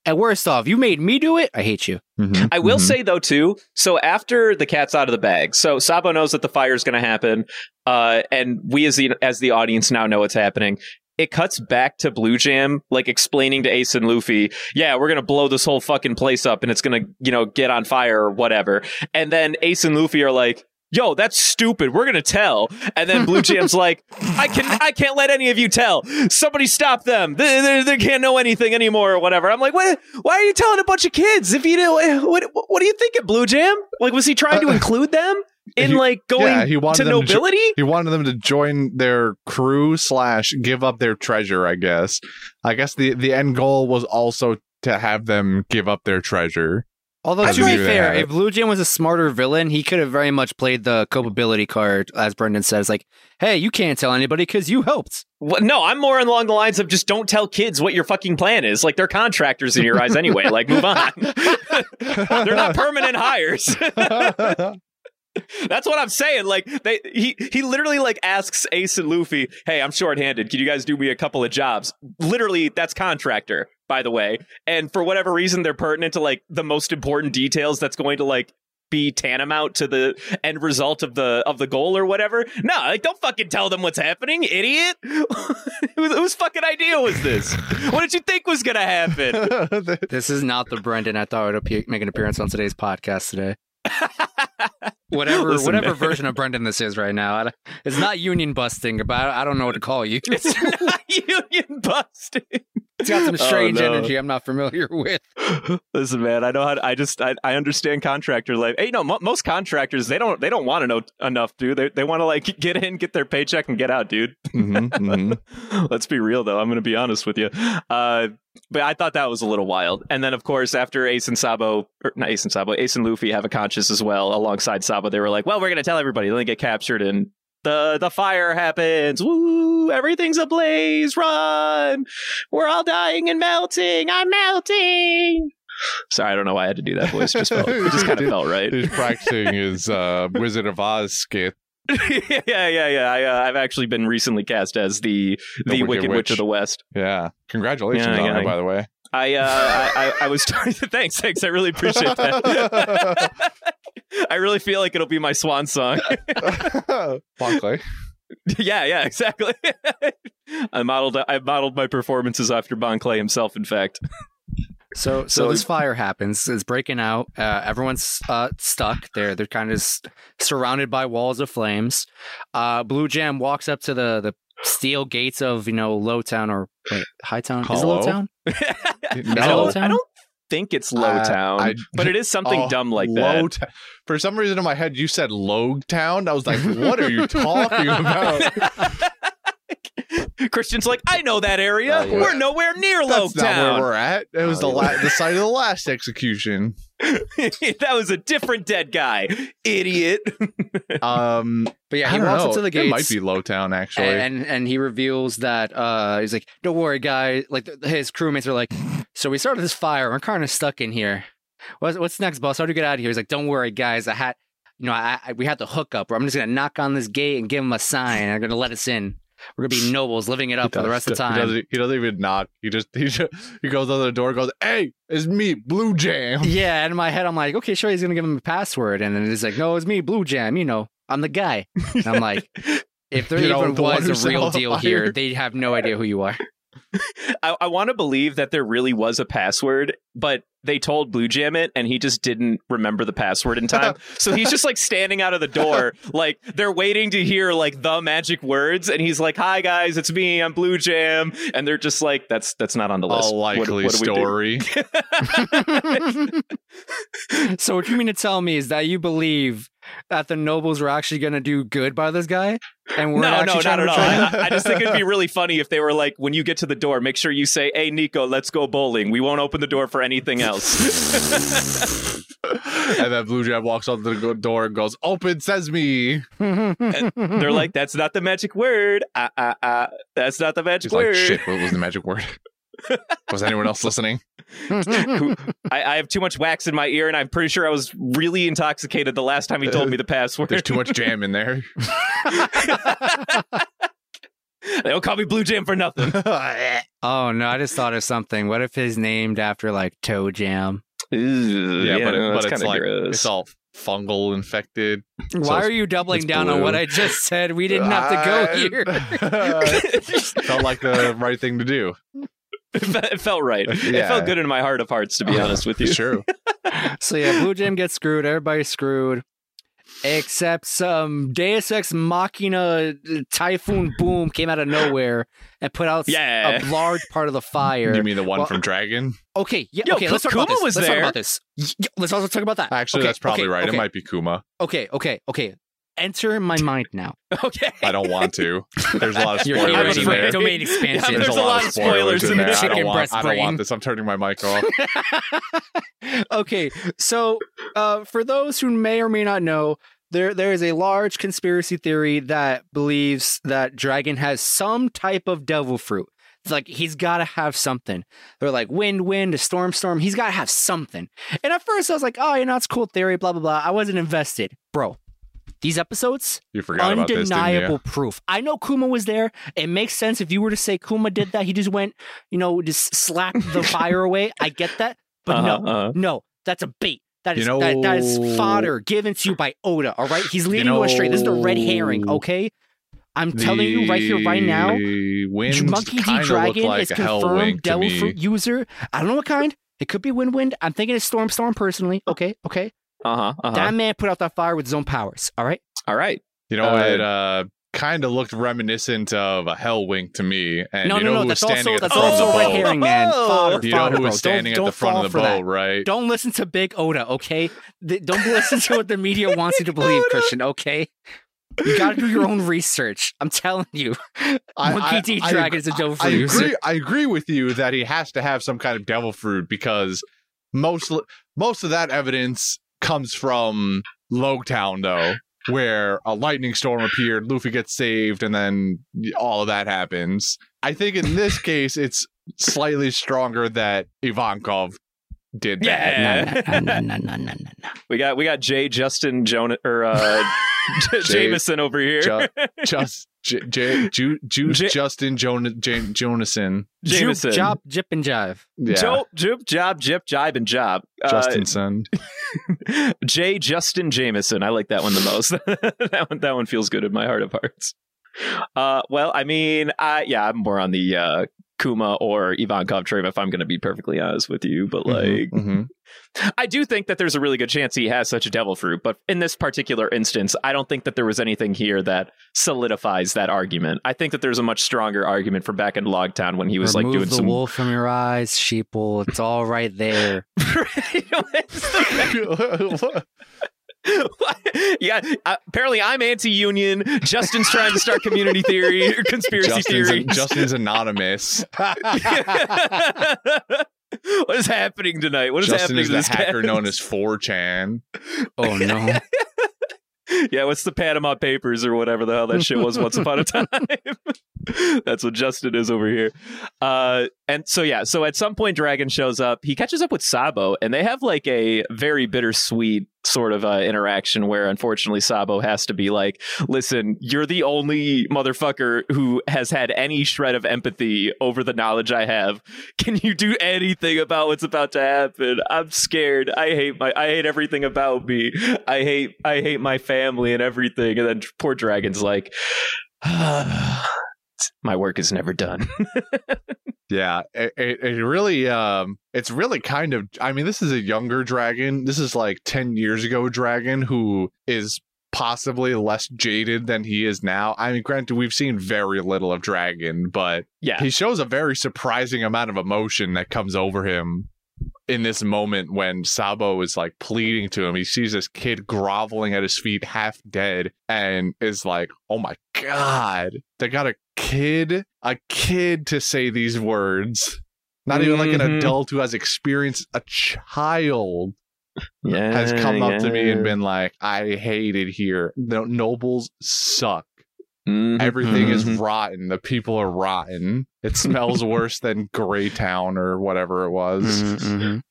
and worst off you made me do it i hate you Mhm, I will mhm. say though too. So after the cat's out of the bag, so Sabo knows that the fire is going to happen, uh, and we as the as the audience now know what's happening. It cuts back to Blue Jam, like explaining to Ace and Luffy, "Yeah, we're gonna blow this whole fucking place up, and it's gonna, you know, get on fire or whatever." And then Ace and Luffy are like, "Yo, that's stupid. We're gonna tell." And then Blue Jam's like, "I can, I can't let any of you tell. Somebody stop them. They, they, they can't know anything anymore or whatever." I'm like, "What? Why are you telling a bunch of kids if you do? What? What are you thinking, Blue Jam? Like, was he trying to Uh, include them in he- like going yeah, he wanted to them to jo- nobility?" He wanted them to join their crew slash give up their treasure. I guess. I guess the the end goal was also to have them give up their treasure. Although I to be fair, if Blue Jam was a smarter villain, he could have very much played the culpability card, as Brendan says, like, "Hey, you can't tell anybody because you helped." Well, no, I'm more along the lines of just don't tell kids what your fucking plan is. Like they're contractors in your eyes anyway. Like move on. they're not permanent hires. That's what I'm saying. Like they, he, he literally like asks Ace and Luffy, "Hey, I'm shorthanded. Can you guys do me a couple of jobs?" Literally, that's contractor, by the way. And for whatever reason, they're pertinent to like the most important details. That's going to like be tantamount to the end result of the of the goal or whatever. No, like don't fucking tell them what's happening, idiot. Whose whose fucking idea was this? What did you think was gonna happen? This is not the Brendan I thought would appear, make an appearance on today's podcast today. Whatever, Listen, whatever man. version of Brendan this is right now, I it's not union busting, but I I don't know what to call you. It's not union busting. It's got some Oh, strange no. energy I'm not familiar with. Listen, man, I know how. To, I just I, I understand contractor life. Hey, no, mo- most contractors they don't they don't want to know enough, dude. They they want to like get in, get their paycheck, and get out, dude. Mhm, mhm. Let's be real, though. I'm going to be honest with you. Uh, but I thought that was a little wild. And then, of course, after Ace and Sabo, or not Ace and Sabo, Ace and Luffy have a conscience as well alongside Sabo. They were like, "Well, we're going to tell everybody." Then they get captured, and the the fire happens. Woo! Everything's ablaze. Run! We're all dying and melting. I'm melting. Sorry, I don't know why I had to do that voice. Just felt, it just kind of felt right. He's practicing his uh, Wizard of Oz skit. yeah, yeah, yeah. I, uh, I've actually been recently cast as the the, The Wicked, Wicked Witch. Witch. of the West. Yeah. Congratulations Yeah, on yeah. it, by the way. I uh, I, I, I was thanks, thanks. I really appreciate that. I really feel like it'll be my swan song. Barclay. yeah, yeah, exactly. I modeled I modeled my performances after Bon Clay himself. In fact, So, so, So- this fire happens. It's breaking out. Uh, everyone's uh, stuck. They're they're kind of s- surrounded by walls of flames. Uh, Blue Jam walks up to the the steel gates of you know Lowtown or wait, Hightown. Is it Hollow? Lowtown? I No. don't, I don't think it's Uh, Lowtown, I- but it is something Oh, dumb like low that. ta- For some reason in my head, you said Logue Town. I was like, what are you talking about? Christian's like, I know that area. Oh, yeah. We're nowhere near That's not where Lowtown. we're at. It was Oh, the la- the site of the last execution. that was a different dead guy, idiot. Um, But yeah, he don't walks know. up to the It might be Lowtown, actually. and and he reveals that uh he's like don't worry guys like th- his crewmates are like so we started this fire we're kind of stuck in here. What's, what's next boss? How do we get out of here? He's like don't worry guys i had you know I, I we had the hookup. Where i'm just gonna knock on this gate and give him a sign. And they're gonna let us in. We're gonna be nobles living it up for the rest of the He time. doesn't, he doesn't even knock. He just he just, he goes on the door, and goes, "Hey, it's me, Blue Jam." yeah and in my head i'm like okay sure he's gonna give him a password. And then he's like no it's me blue jam you know i'm the guy. And i'm like if there You know, the was a real deal here fire. they have no idea who you are I, I want to believe that there really was a password, but they told Blue Jam it, and he just didn't remember the password in time. so he's just like standing out of the door, like they're waiting to hear like the magic words, and he's like, "Hi guys, it's me, I'm Blue Jam," and they're just like, "That's that's not on the list." A likely what do we do?" story. so what you mean to tell me is that you believe that the nobles were actually going to do good by this guy, and we're No, actually no, trying not to at all. I, I just think it'd be really funny if they were like, when you get to the door, make sure you say, "Hey, Nico, let's go bowling. We won't open the door for anything else." and then Blue Jam walks up to the door and goes, "Open sesame." They're like, "That's not the magic word. Uh, uh, uh, that's not the magic He's like, word." "Shit, what was the magic word?" was anyone else listening? I, I have too much wax in my ear, and I'm pretty sure I was really intoxicated the last time he told me the password. There's too much jam in there. they don't call me Blue Jam for nothing. oh no, I just thought of something. What if he's named after like Toe Jam? yeah, yeah, but, it, but it's kinda like gross. it's all fungal infected. Why it's- are you doubling it's down on what I just said? We didn't have to go here. Felt like the right thing to do. it felt right. It felt good in my heart of hearts, to be honest with you. It's true. so yeah, Blue Jam gets screwed. Everybody's screwed. Except some Deus Ex Machina uh, Typhoon Boom came out of nowhere and put out Yeah. a large part of the fire. You mean the one Well- from Dragon? Okay, yeah, Yo, okay, let's talk about this. was let's there. talk about this. Y- y- Let's also talk about that. Actually, Okay, that's probably okay, right. Okay, It might be Kuma. okay, okay, okay. Enter my mind now. Okay. I don't want to. There's a lot of You're spoilers in there. domain expansion. Yeah, There's, a lot, of spoilers, in in there. the I don't, chicken want, breast I don't want this. I'm turning my mic off. okay, so uh, for those who may or may not know, there there is a large conspiracy theory that believes that Dragon has some type of devil fruit. It's like he's got to have something. They're like wind, wind, a storm, storm. He's got to have something. And at first, I was like, oh, you know, it's cool theory, blah blah blah. I wasn't invested, bro. These episodes, You forgot this, undeniable you? proof. I know Kuma was there. It makes sense if you were to say Kuma did that. He just went, you know, just slapped the fire away. I get that, but no, Uh-huh, uh-huh. no, that's a bait. That is You that, that know- is fodder given to you by Oda. All right, he's leading you, know- astray. This is the red herring. Okay, I'm telling you right here, right now. Monkey D Dragon like is confirmed Devil. Fruit user. I don't know what kind. It could be Wind Wind. I'm thinking it's Storm Storm personally. Okay, okay. Uh-huh. uh-huh. That man put out that fire with his own powers. All right. All right. You know, Uh, it uh, kind of looked reminiscent of a hell wink to me. And no, you no, know no. who was That's standing also at the that's front of the red boat? herring, man. Fodder, You know who bro. was standing don't, at the front of the for that. boat, right? Don't listen to Big Oda, okay? Th- Don't listen to what the media wants you to believe, Christian, okay? You gotta do your own research. I'm telling you. Monkey D I- Dragon is a devil I fruit user. agree. I agree with you that he has to have some kind of devil fruit because most most of that evidence comes from Logue Town, though, where a lightning storm appeared, Luffy gets saved, and then all of that happens. I think in this case, it's slightly stronger that Ivankov did that. Yeah. No, no, no, no, no, no, no. We got we got Jay Justin Jonah or uh J- Jameson over here. Ju- Just J- J- Ju- Juice J- Justin Jon- Jan- Jonason. Jameson. Juke, job, jip, and jive. Yeah. Job, Job, Job, Jip, Jibe, and Job. Uh, Justinson. J. Justin Jameson. I like that one the most. that one, that one feels good in my heart of hearts. Uh, well, I mean, I yeah, I'm more on the uh, Kuma or Ivankov train if I'm going to be perfectly honest with you. But like, Mhm, mhm. I do think that there's a really good chance he has such a devil fruit. But in this particular instance, I don't think that there was anything here that solidifies that argument. I think that there's a much stronger argument for back in Logue Town when he was Remove like doing the some. wool from your eyes, sheeple. It's all right there. yeah, uh, apparently I'm anti-union. Justin's trying to start community theory or conspiracy Justin's, theory. Justin's anonymous. what is happening tonight? What is Justin happening is to the this hacker cat? known as 4chan. oh no. yeah, what's the Panama Papers or whatever the hell that shit was once upon a time? That's what Justin is over here. Uh, and so yeah, so at some point Dragon shows up. He catches up with Sabo, and they have like a very bittersweet sort of uh, interaction where unfortunately Sabo has to be like, "Listen, you're the only motherfucker who has had any shred of empathy over the knowledge I have. Can you do anything about what's about to happen? I'm scared. I hate my I hate everything about me. I hate I hate my family and everything." And then poor Dragon's like, "My work is never done." Yeah, it, it, it really, um, it's really kind of. I mean, this is a younger dragon. This is like ten years ago dragon who is possibly less jaded than he is now. I mean, granted, we've seen very little of dragon, but yeah. he shows a very surprising amount of emotion that comes over him in this moment when Sabo is like pleading to him. He sees this kid groveling at his feet, half dead, and is like, "Oh my god, they got a kid, a kid to say these words." Not even like an Mhm. adult who has experienced a child yeah, has come up to me and been like, I hate it here. The nobles suck. Mhm, Everything is mhm. rotten. The people are rotten. It smells worse than Greytown or whatever it was. Mhm, mhm.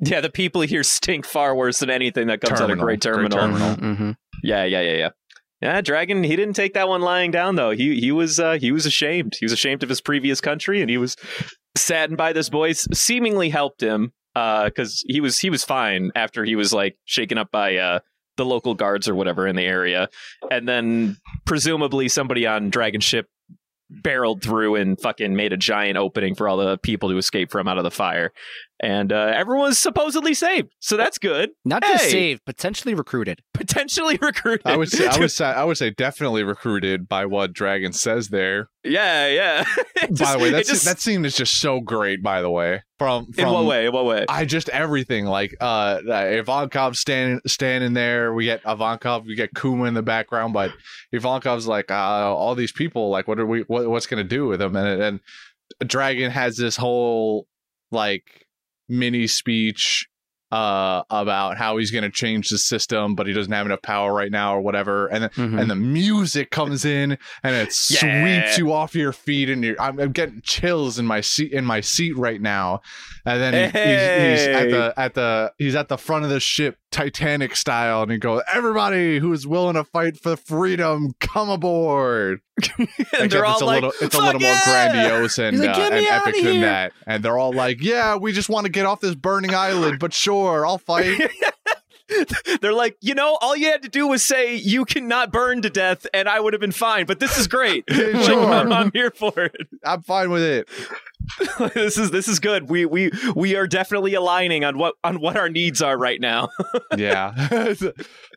Yeah, the people here stink far worse than anything that comes out of Terminal. Great Great Terminal. Terminal. Mhm, mhm. Yeah, yeah, yeah, yeah. Yeah, Dragon. He didn't take that one lying down though. He he was uh, he was ashamed. He was ashamed of his previous country, and he was saddened by this voice. Seemingly helped him because he was he was fine after he was like shaken up by uh, the local guards or whatever in the area, and then presumably somebody on Dragon ship barreled through and fucking made a giant opening for all the people to escape from out of the fire. And uh, everyone's supposedly saved. So that's good. Not just saved, potentially recruited. Potentially recruited. I would say I would say I would say definitely recruited by what Dragon says there. yeah, yeah. It by the way, it that's just- that scene is just so great. By the way, from, from in what way? In what way? I just everything like uh Ivankov standing standing there. We get Ivankov, we get Kuma in the background, but Ivankov's like uh, all these people. Like, what are we? What, what's gonna do with them? And and Dragon has this whole like mini speech uh about how he's gonna change the system, but he doesn't have enough power right now or whatever. And then Mhm. and the music comes in and it Yeah. sweeps you off your feet and you're I'm, I'm getting chills in my seat in my seat right now and then he, he's, he's at the at the he's at the front of the ship Titanic style and he goes everybody who's willing to fight for freedom come aboard and they're all it's a like, little it's a "Fuck little more grandiose and, like, uh, and epic than here." that and they're all like yeah we just want to get off this burning island but sure I'll fight They're like, you know, all you had to do was say you cannot burn to death, and I would have been fine. But this is great. Like, Sure. I'm, I'm here for it. I'm fine with it this is this is good. We we we are definitely aligning on what on what our needs are right now. yeah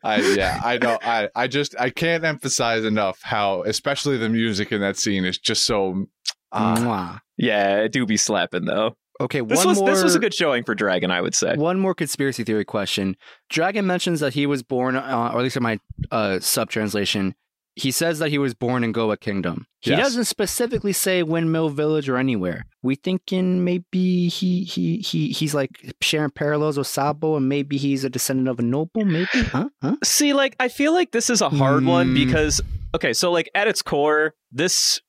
i yeah i know i i just i can't emphasize enough how especially the music in that scene is just so uh, yeah, it do be slapping though. Okay, This one was more. this was a good showing for Dragon, I would say. One more conspiracy theory question. Dragon mentions that he was born, uh, or at least in my uh, sub translation, he says that he was born in Goa Kingdom. He Yes. doesn't specifically say Windmill Village or anywhere. We thinking maybe he he he he's like sharing parallels with Sabo, and maybe he's a descendant of a noble. Maybe, huh? Huh? See, like I feel like this is a hard one Hmm. because okay, so like at its core, this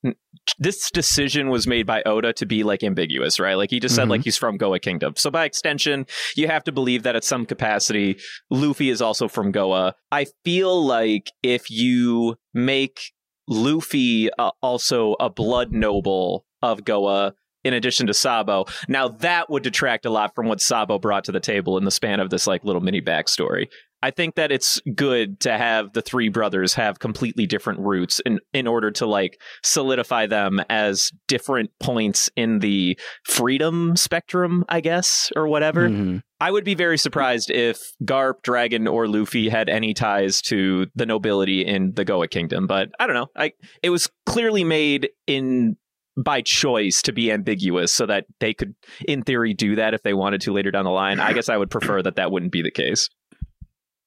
this decision was made by Oda to be like ambiguous, right? Like he just said Mhm. like he's from Goa Kingdom. So by extension, you have to believe that at some capacity Luffy is also from Goa. I feel like if you make Luffy uh, also a blood noble of Goa in addition to Sabo, now that would detract a lot from what Sabo brought to the table in the span of this like little mini backstory. I think that it's good to have the three brothers have completely different roots in in order to like solidify them as different points in the freedom spectrum, I guess, or whatever. Mhm. I would be very surprised if Garp, Dragon, or Luffy had any ties to the nobility in the Goa Kingdom. But I don't know. I it was clearly made in by choice to be ambiguous so that they could in theory do that if they wanted to later down the line. I guess I would prefer that that wouldn't be the case.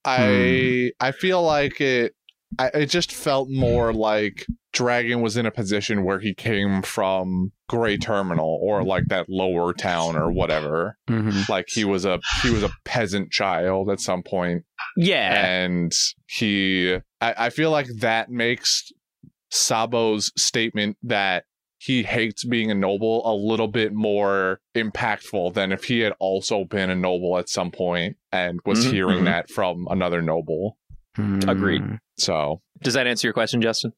I I feel like it. I, it just felt more like Dragon was in a position where he came from Grey Terminal or like that lower town or whatever. Mhm. Like he was a he was a peasant child at some point, Yeah. and he. I, I feel like that makes Sabo's statement that he hates being a noble a little bit more impactful than if he had also been a noble at some point and was Mhm, hearing mhm. that from another noble. Agreed. Mm. So Does that answer your question, Justin?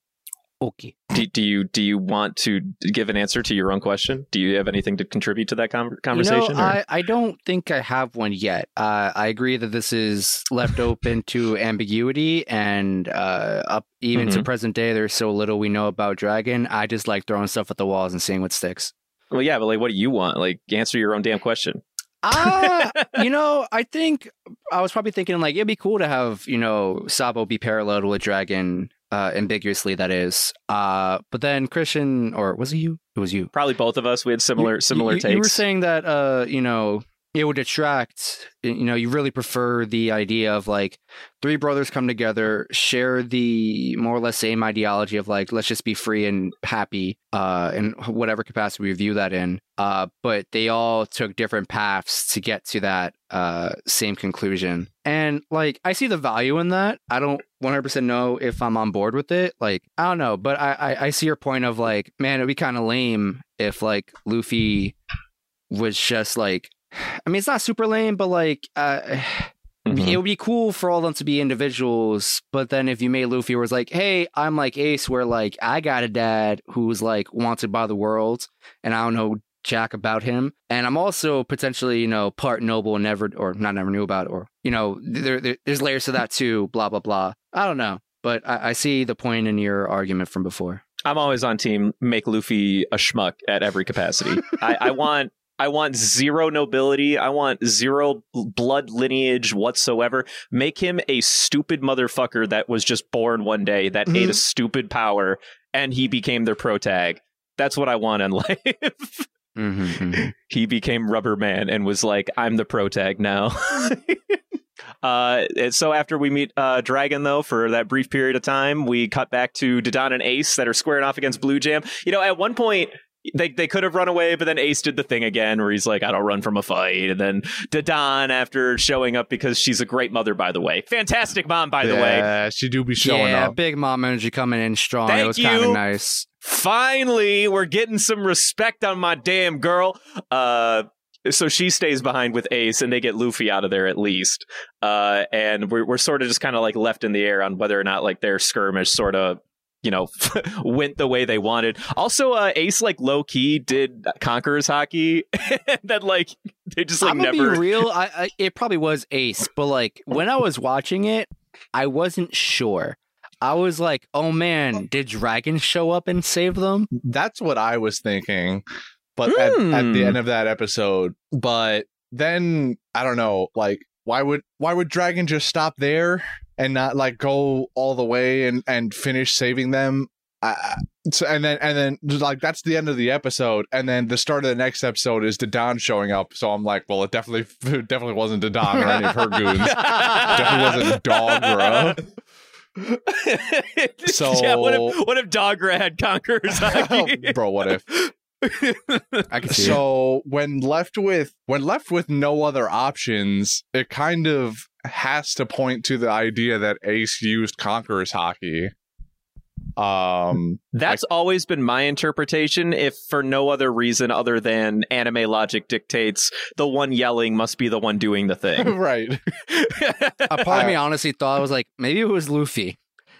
Okay. Do, do you do you want to give an answer to your own question? Do you have anything to contribute to that con- conversation? You know, I, I don't think I have one yet. Uh, I agree that this is left open to ambiguity, and uh, up even to Mhm. present day, there's so little we know about Dragon. I just like throwing stuff at the walls and seeing what sticks. well, yeah, but like, what do you want? Like, answer your own damn question. Ah, you know, I think I was probably thinking like it'd be cool to have you know Sabo be paralleled with Dragon, uh, ambiguously that is. Uh, but then Christian, or was it you? It was you. Probably both of us. We had similar You- similar you, takes. You were saying that uh, you know, it would detract you know, you really prefer the idea of like three brothers come together, share the more or less same ideology of like let's just be free and happy, uh, in whatever capacity we view that in. Uh, but they all took different paths to get to that uh same conclusion. And like I see the value in that. I don't 100% know if I'm on board with it. Like I don't know, but I I, I see your point of like, man, it'd be kind of lame if like Luffy was just like I mean, it's not super lame, but like, uh, Mhm. it would be cool for all of them to be individuals. But then if you made Luffy was like, hey, I'm like Ace, where like I got a dad who's like wanted by the world, and I don't know jack about him, and I'm also potentially you know part noble, and never or not never knew about, or you know there, there there's layers to that too. Blah blah blah. I don't know, but I, I see the point in your argument from before. I'm always on team make Luffy a schmuck at every capacity. I, I want I want zero nobility. I want zero blood lineage whatsoever. Make him a stupid motherfucker that was just born one day that ate a mm-hmm. stupid power and he became their protag. That's what I want in life. Mhm. he became Rubber Man and was like, I'm the protag now. uh, so after we meet uh, Dragon, though, for that brief period of time, we cut back to Dadan and Ace that are squaring off against Blue Jam. You know, at one point, they they could have run away, but then Ace did the thing again where he's like, I don't run from a fight. And then Dadan, after showing up because she's a great mother, by the way. Fantastic mom, by the way. Yeah, she do be showing yeah, up. big mom energy coming in strong. Thank it was kind you. of nice. Finally, we're getting some respect on my damn girl. Uh, so she stays behind with Ace, and they get Luffy out of there at least. Uh, and we're we're sort of just kind of like left in the air on whether or not like their skirmish sort of you know went the way they wanted. Also, uh, Ace like low key did Conqueror's Haki that like they just like I'm gonna never. be real. I, I it probably was Ace, but like when I was watching it, I wasn't sure. I was like, "Oh man, did Dragon show up and save them?" That's what I was thinking. But at, at the Hmm. end of that episode, but then I don't know, like why would why would Dragon just stop there and not like go all the way and and finish saving them? Uh, so, and then and then like that's the end of the episode, and then the start of the next episode is Dadan showing up. So I'm like, well, it definitely it definitely wasn't Dadan or any of her goons. definitely wasn't Dogra. So- yeah, what if what if Dogra had Conqueror's Haki? Bro, what if? I could see it. so when left with when left with no other options it kind of has to point to the idea that ace used conqueror's Haki um That's always been my interpretation, if for no other reason other than anime logic dictates the one yelling must be the one doing the thing. right A part of me honestly thought I was like, maybe it was Luffy.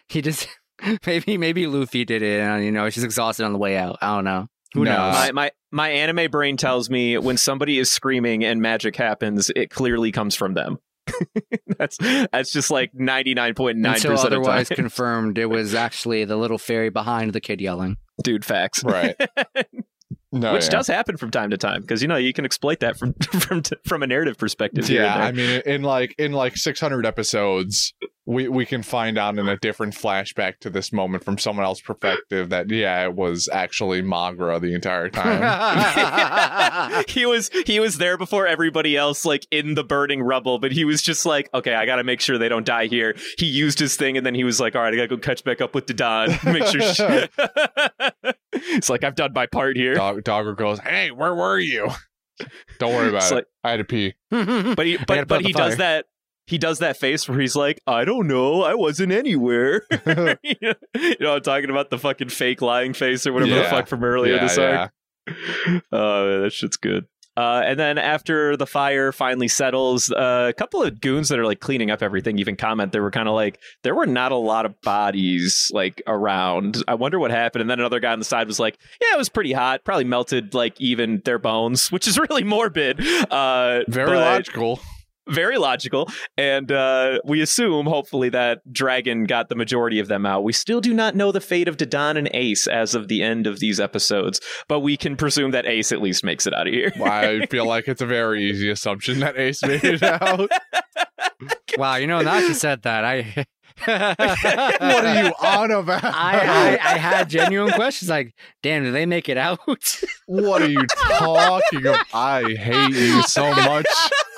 He just maybe maybe Luffy did it, and you know she's exhausted on the way out. I don't know. Who No. knows? my, my my anime brain tells me when somebody is screaming and magic happens, it clearly comes from them. that's that's just like ninety nine point nine Until percent of the time. otherwise confirmed, it was actually the little fairy behind the kid yelling. Dude, facts. right no Which yeah. does happen from time to time because you know you can exploit that from from from a narrative perspective. yeah i mean in like in like 600 episodes we we can find out in a different flashback to this moment from someone else's perspective that yeah it was actually magra the entire time he was he was there before everybody else like in the burning rubble but he was just like okay i gotta make sure they don't die here he used his thing and then he was like all right i gotta go catch back up with Dadan make sure she... it's like i've done my part here Dog, Dogger goes, "Hey, where were you?" Don't worry about It's it. like- I had to pee. but he but, but he the does that he does that face where he's like i don't know i wasn't anywhere you know i'm talking about the fucking fake lying face or whatever the fuck from earlier yeah, this yeah. arc Oh, man, that shit's good. Uh, and then after the fire finally settles, uh, a couple of goons that are like cleaning up everything even comment they were kind of like there were not a lot of bodies like around. I wonder what happened. And then another guy on the side was like, "Yeah, it was pretty hot. Probably melted like even their bones, which is really morbid." Uh, Very but- logical. Very logical. And uh, we assume, hopefully, that Dragon got the majority of them out. We still do not know the fate of Dadan and Ace as of the end of these episodes, but we can presume that Ace at least makes it out of here. I feel like it's a very easy assumption that Ace made it out. wow, you know, now she said that, I what are you on about? I, I I had genuine questions like, damn, did they make it out? what are you talking about? I hate you so much.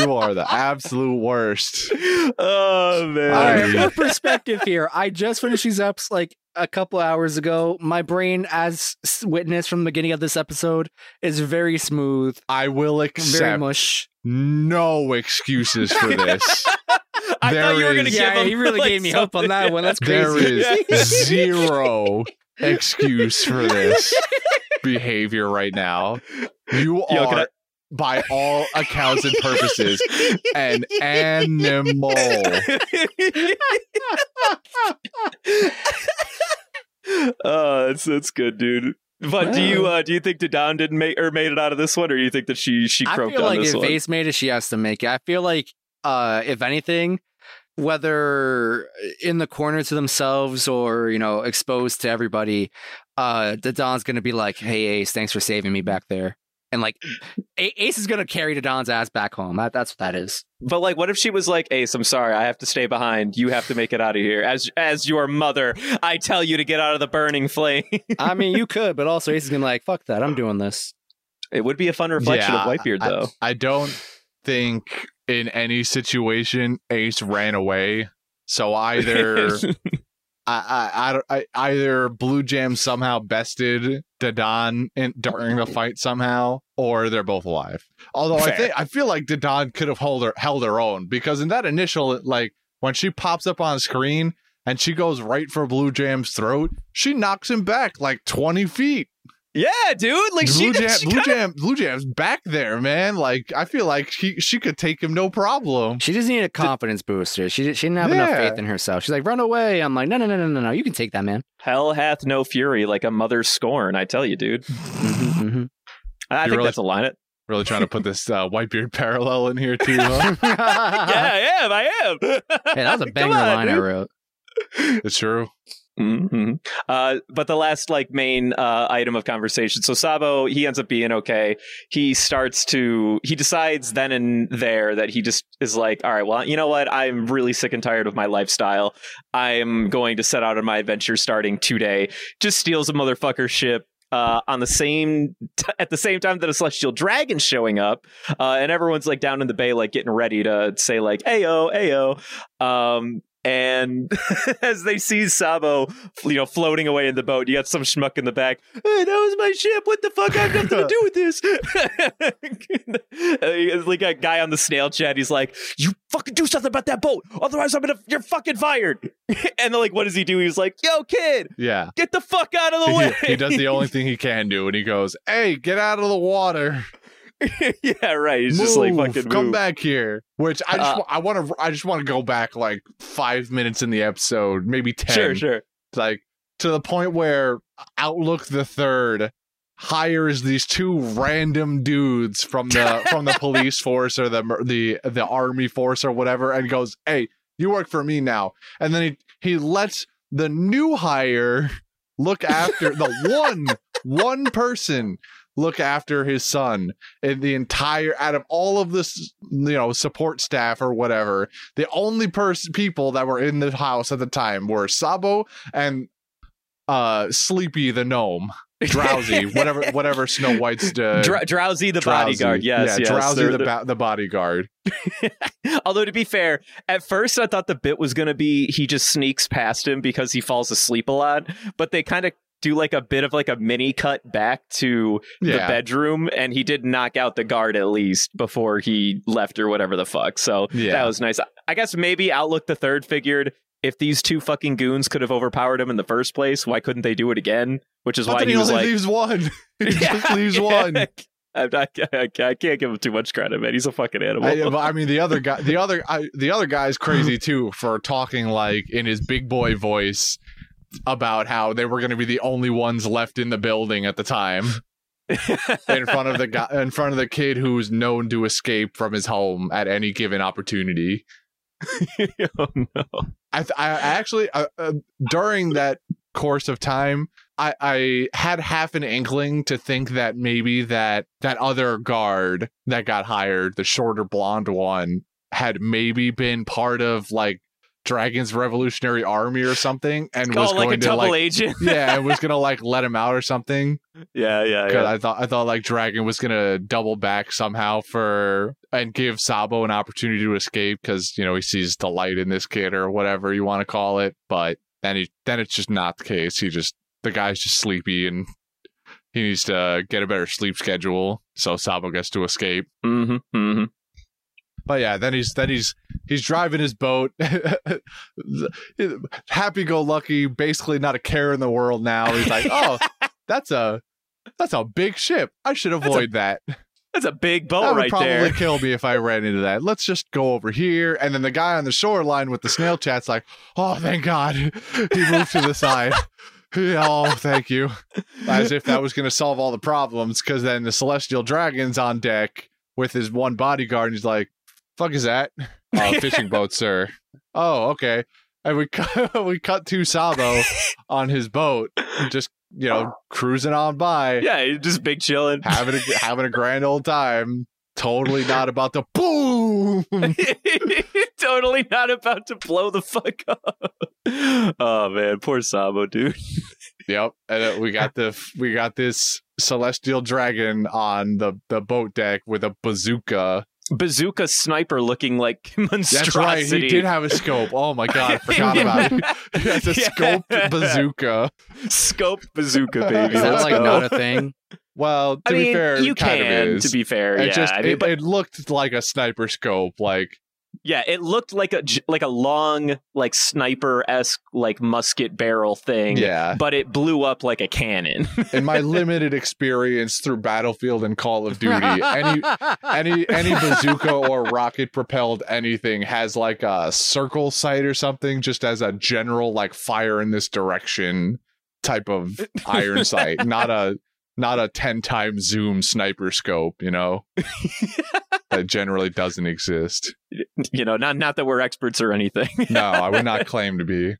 You are the absolute worst. oh man. All right, I- for perspective here, I just finished these ups like a couple hours ago. My brain, as s- witnessed from the beginning of this episode, is very smooth, I will very accept mush. no excuses for this. I there thought you were going to is- give Yeah, him he really like, gave me hope on that something. one. That's There crazy. is zero excuse for this behavior right now. You Yo, are, I- by all accounts and purposes, an animal. oh, that's that's good, dude. But do you uh, do you think Dadan didn't make or made it out of this one, or do you think that she she I croaked feel on like this if one? Ace made it, she has to make it. I feel like, uh, if anything, whether in the corner to themselves or you know exposed to everybody, uh, the Don's gonna be like, "Hey Ace, thanks for saving me back there." And like A- Ace is gonna carry Don's ass back home. That, that's what that is. But like, what if she was like, "Ace, I'm sorry, I have to stay behind. You have to make it out of here." As as your mother, I tell you to get out of the burning flame. I mean, you could, but also Ace is gonna be like, fuck that, I'm doing this. it would be a fun reflection Yeah, of Whitebeard, I- though. I don't think in any situation Ace ran away. So either I, I, I, I either Blue Jam somehow bested Dadan in, during the fight somehow, or they're both alive. Although I think I feel like Dadan could have held her held her own because in that initial like when she pops up on screen and she goes right for Blue Jam's throat, she knocks him back like twenty feet. Yeah, dude. Like she, Blue Jam, she Blue kinda- Jam, Blue Jam's back there, man. Like I feel like she she could take him no problem. She just needed a confidence booster. She did, she didn't have enough faith in herself. She's like, run away. I'm like, no, no, no, no, no, no. You can take that, man. Hell hath no fury like a mother's scorn. I tell you, dude. Mhm, mhm. I You're think really- that's a line. It. Really trying to put this uh, Whitebeard parallel in here too. Huh? yeah, I am. I am. Hey, that was a banger on, line I wrote. it's true. Hmm Uh, but the last like main uh, item of conversation. So Sabo, he ends up being okay. He starts to he decides then and there that he just is like, all right, well, you know what? I'm really sick and tired of my lifestyle. I'm going to set out on my adventure starting today. Just steals a motherfucker ship. Uh, on the same t- at the same time that a celestial dragon's showing up, uh, and everyone's like down in the bay, like getting ready to say like "ayo, ayo," um, and as they see Sabo, you know, floating away in the boat, you got some schmuck in the back. Hey, that was my ship. What the fuck? I have nothing to do with this. It's like a guy on the snail chat. He's like, "You fucking do something about that boat, otherwise I'm gonna. You're fucking fired." and they're like, "What does he do?" He's like, "Yo, kid, Yeah. get the fuck out of the way." He, he does the only thing he can do, and he goes, "Hey, get out of the water! yeah, right. He's just like Move. fucking come move. back here." Which I just Uh, I want to I just want to go back like five minutes in the episode, maybe ten. Sure, sure. like to the point where Outlook the Third hires these two random dudes from the from the police force or the the the army force or whatever, and goes, "Hey, you work for me now." And then he he lets the new hire look after the one one person look after his son and the entire out of all of this you know support staff or whatever the only person people that were in the house at the time were sabo and uh sleepy the gnome drowsy whatever whatever snow white's uh, Dr- drowsy the Drowsy. bodyguard. Yes, yeah yes. drowsy the ba- the bodyguard Although to be fair, at first I thought the bit was going to be he just sneaks past him because he falls asleep a lot, but they kind of do like a bit of like a mini cut back to the bedroom and he did knock out the guard at least before he left or whatever the fuck. So Yeah. that was nice. I guess maybe Outlook the third figured if these two fucking goons could have overpowered him in the first place, why couldn't they do it again? Which is but why he only like leaves one he just leaves one I'm not, I can't give him too much credit, man. He's a fucking animal. I, I mean, the other guy, the other, I, the other guy's crazy too for talking like in his big boy voice about how they were going to be the only ones left in the building at the time, in front of the guy, in front of the kid who's known to escape from his home at any given opportunity. oh no. I, th- I actually uh, uh, during that course of time, I, I had half an inkling to think that maybe that that other guard that got hired, the shorter blonde one, had maybe been part of like Dragon's Revolutionary Army or something, and was like going a to double like agent. yeah, and was gonna like let him out or something. yeah, yeah, yeah. I thought I thought like Dragon was gonna double back somehow for and give Sabo an opportunity to escape because you know he sees the light in this kid or whatever you want to call it. But then he then it's just not the case. He just the guy's just sleepy and he needs to get a better sleep schedule so Sabo gets to escape. Mm-hmm, mm-hmm. But yeah, then he's then he's he's driving his boat, happy go lucky, basically not a care in the world now. He's like, oh, that's a that's a big ship. I should a- avoid that. That's a big boat that would right probably there. kill me if I ran into that. Let's just go over here. And then the guy on the shoreline with the snail chat's like, oh, thank God, he moved to the side. Oh, thank you. As if that was going to solve all the problems. Because then the celestial dragon's on deck with his one bodyguard, and he's like, "Fuck is that? Oh, fishing boat, sir. Oh, okay." And we cut, we cut to Sabo on his boat, just you know, cruising on by, Yeah, just big chilling. having a having a grand old time. Totally not about to boom. totally not about to blow the fuck up. Oh man, poor Sabo, dude. Yep, and uh, we got the we got this celestial dragon on the the boat deck with a bazooka. Bazooka sniper looking like monstrosity. That's right. He did have a scope. Oh my god, I forgot about it. He has a Yeah. scoped bazooka. scope bazooka, baby. Is that Let's like go. not a thing? Well, to I be mean, fair, you kind can. of is. To be fair, it yeah. just I mean, it, but it looked like a sniper scope. Like yeah, it looked like a like a long, like sniper esque, like musket barrel thing. yeah. But it blew up like a cannon. In my limited experience through Battlefield and Call of Duty, any any any bazooka or rocket propelled anything has like a circle sight or something just as a general like fire in this direction type of iron sight not a not a 10 times zoom sniper scope you know that generally doesn't exist you know, not not that we're experts or anything. no i would not claim to be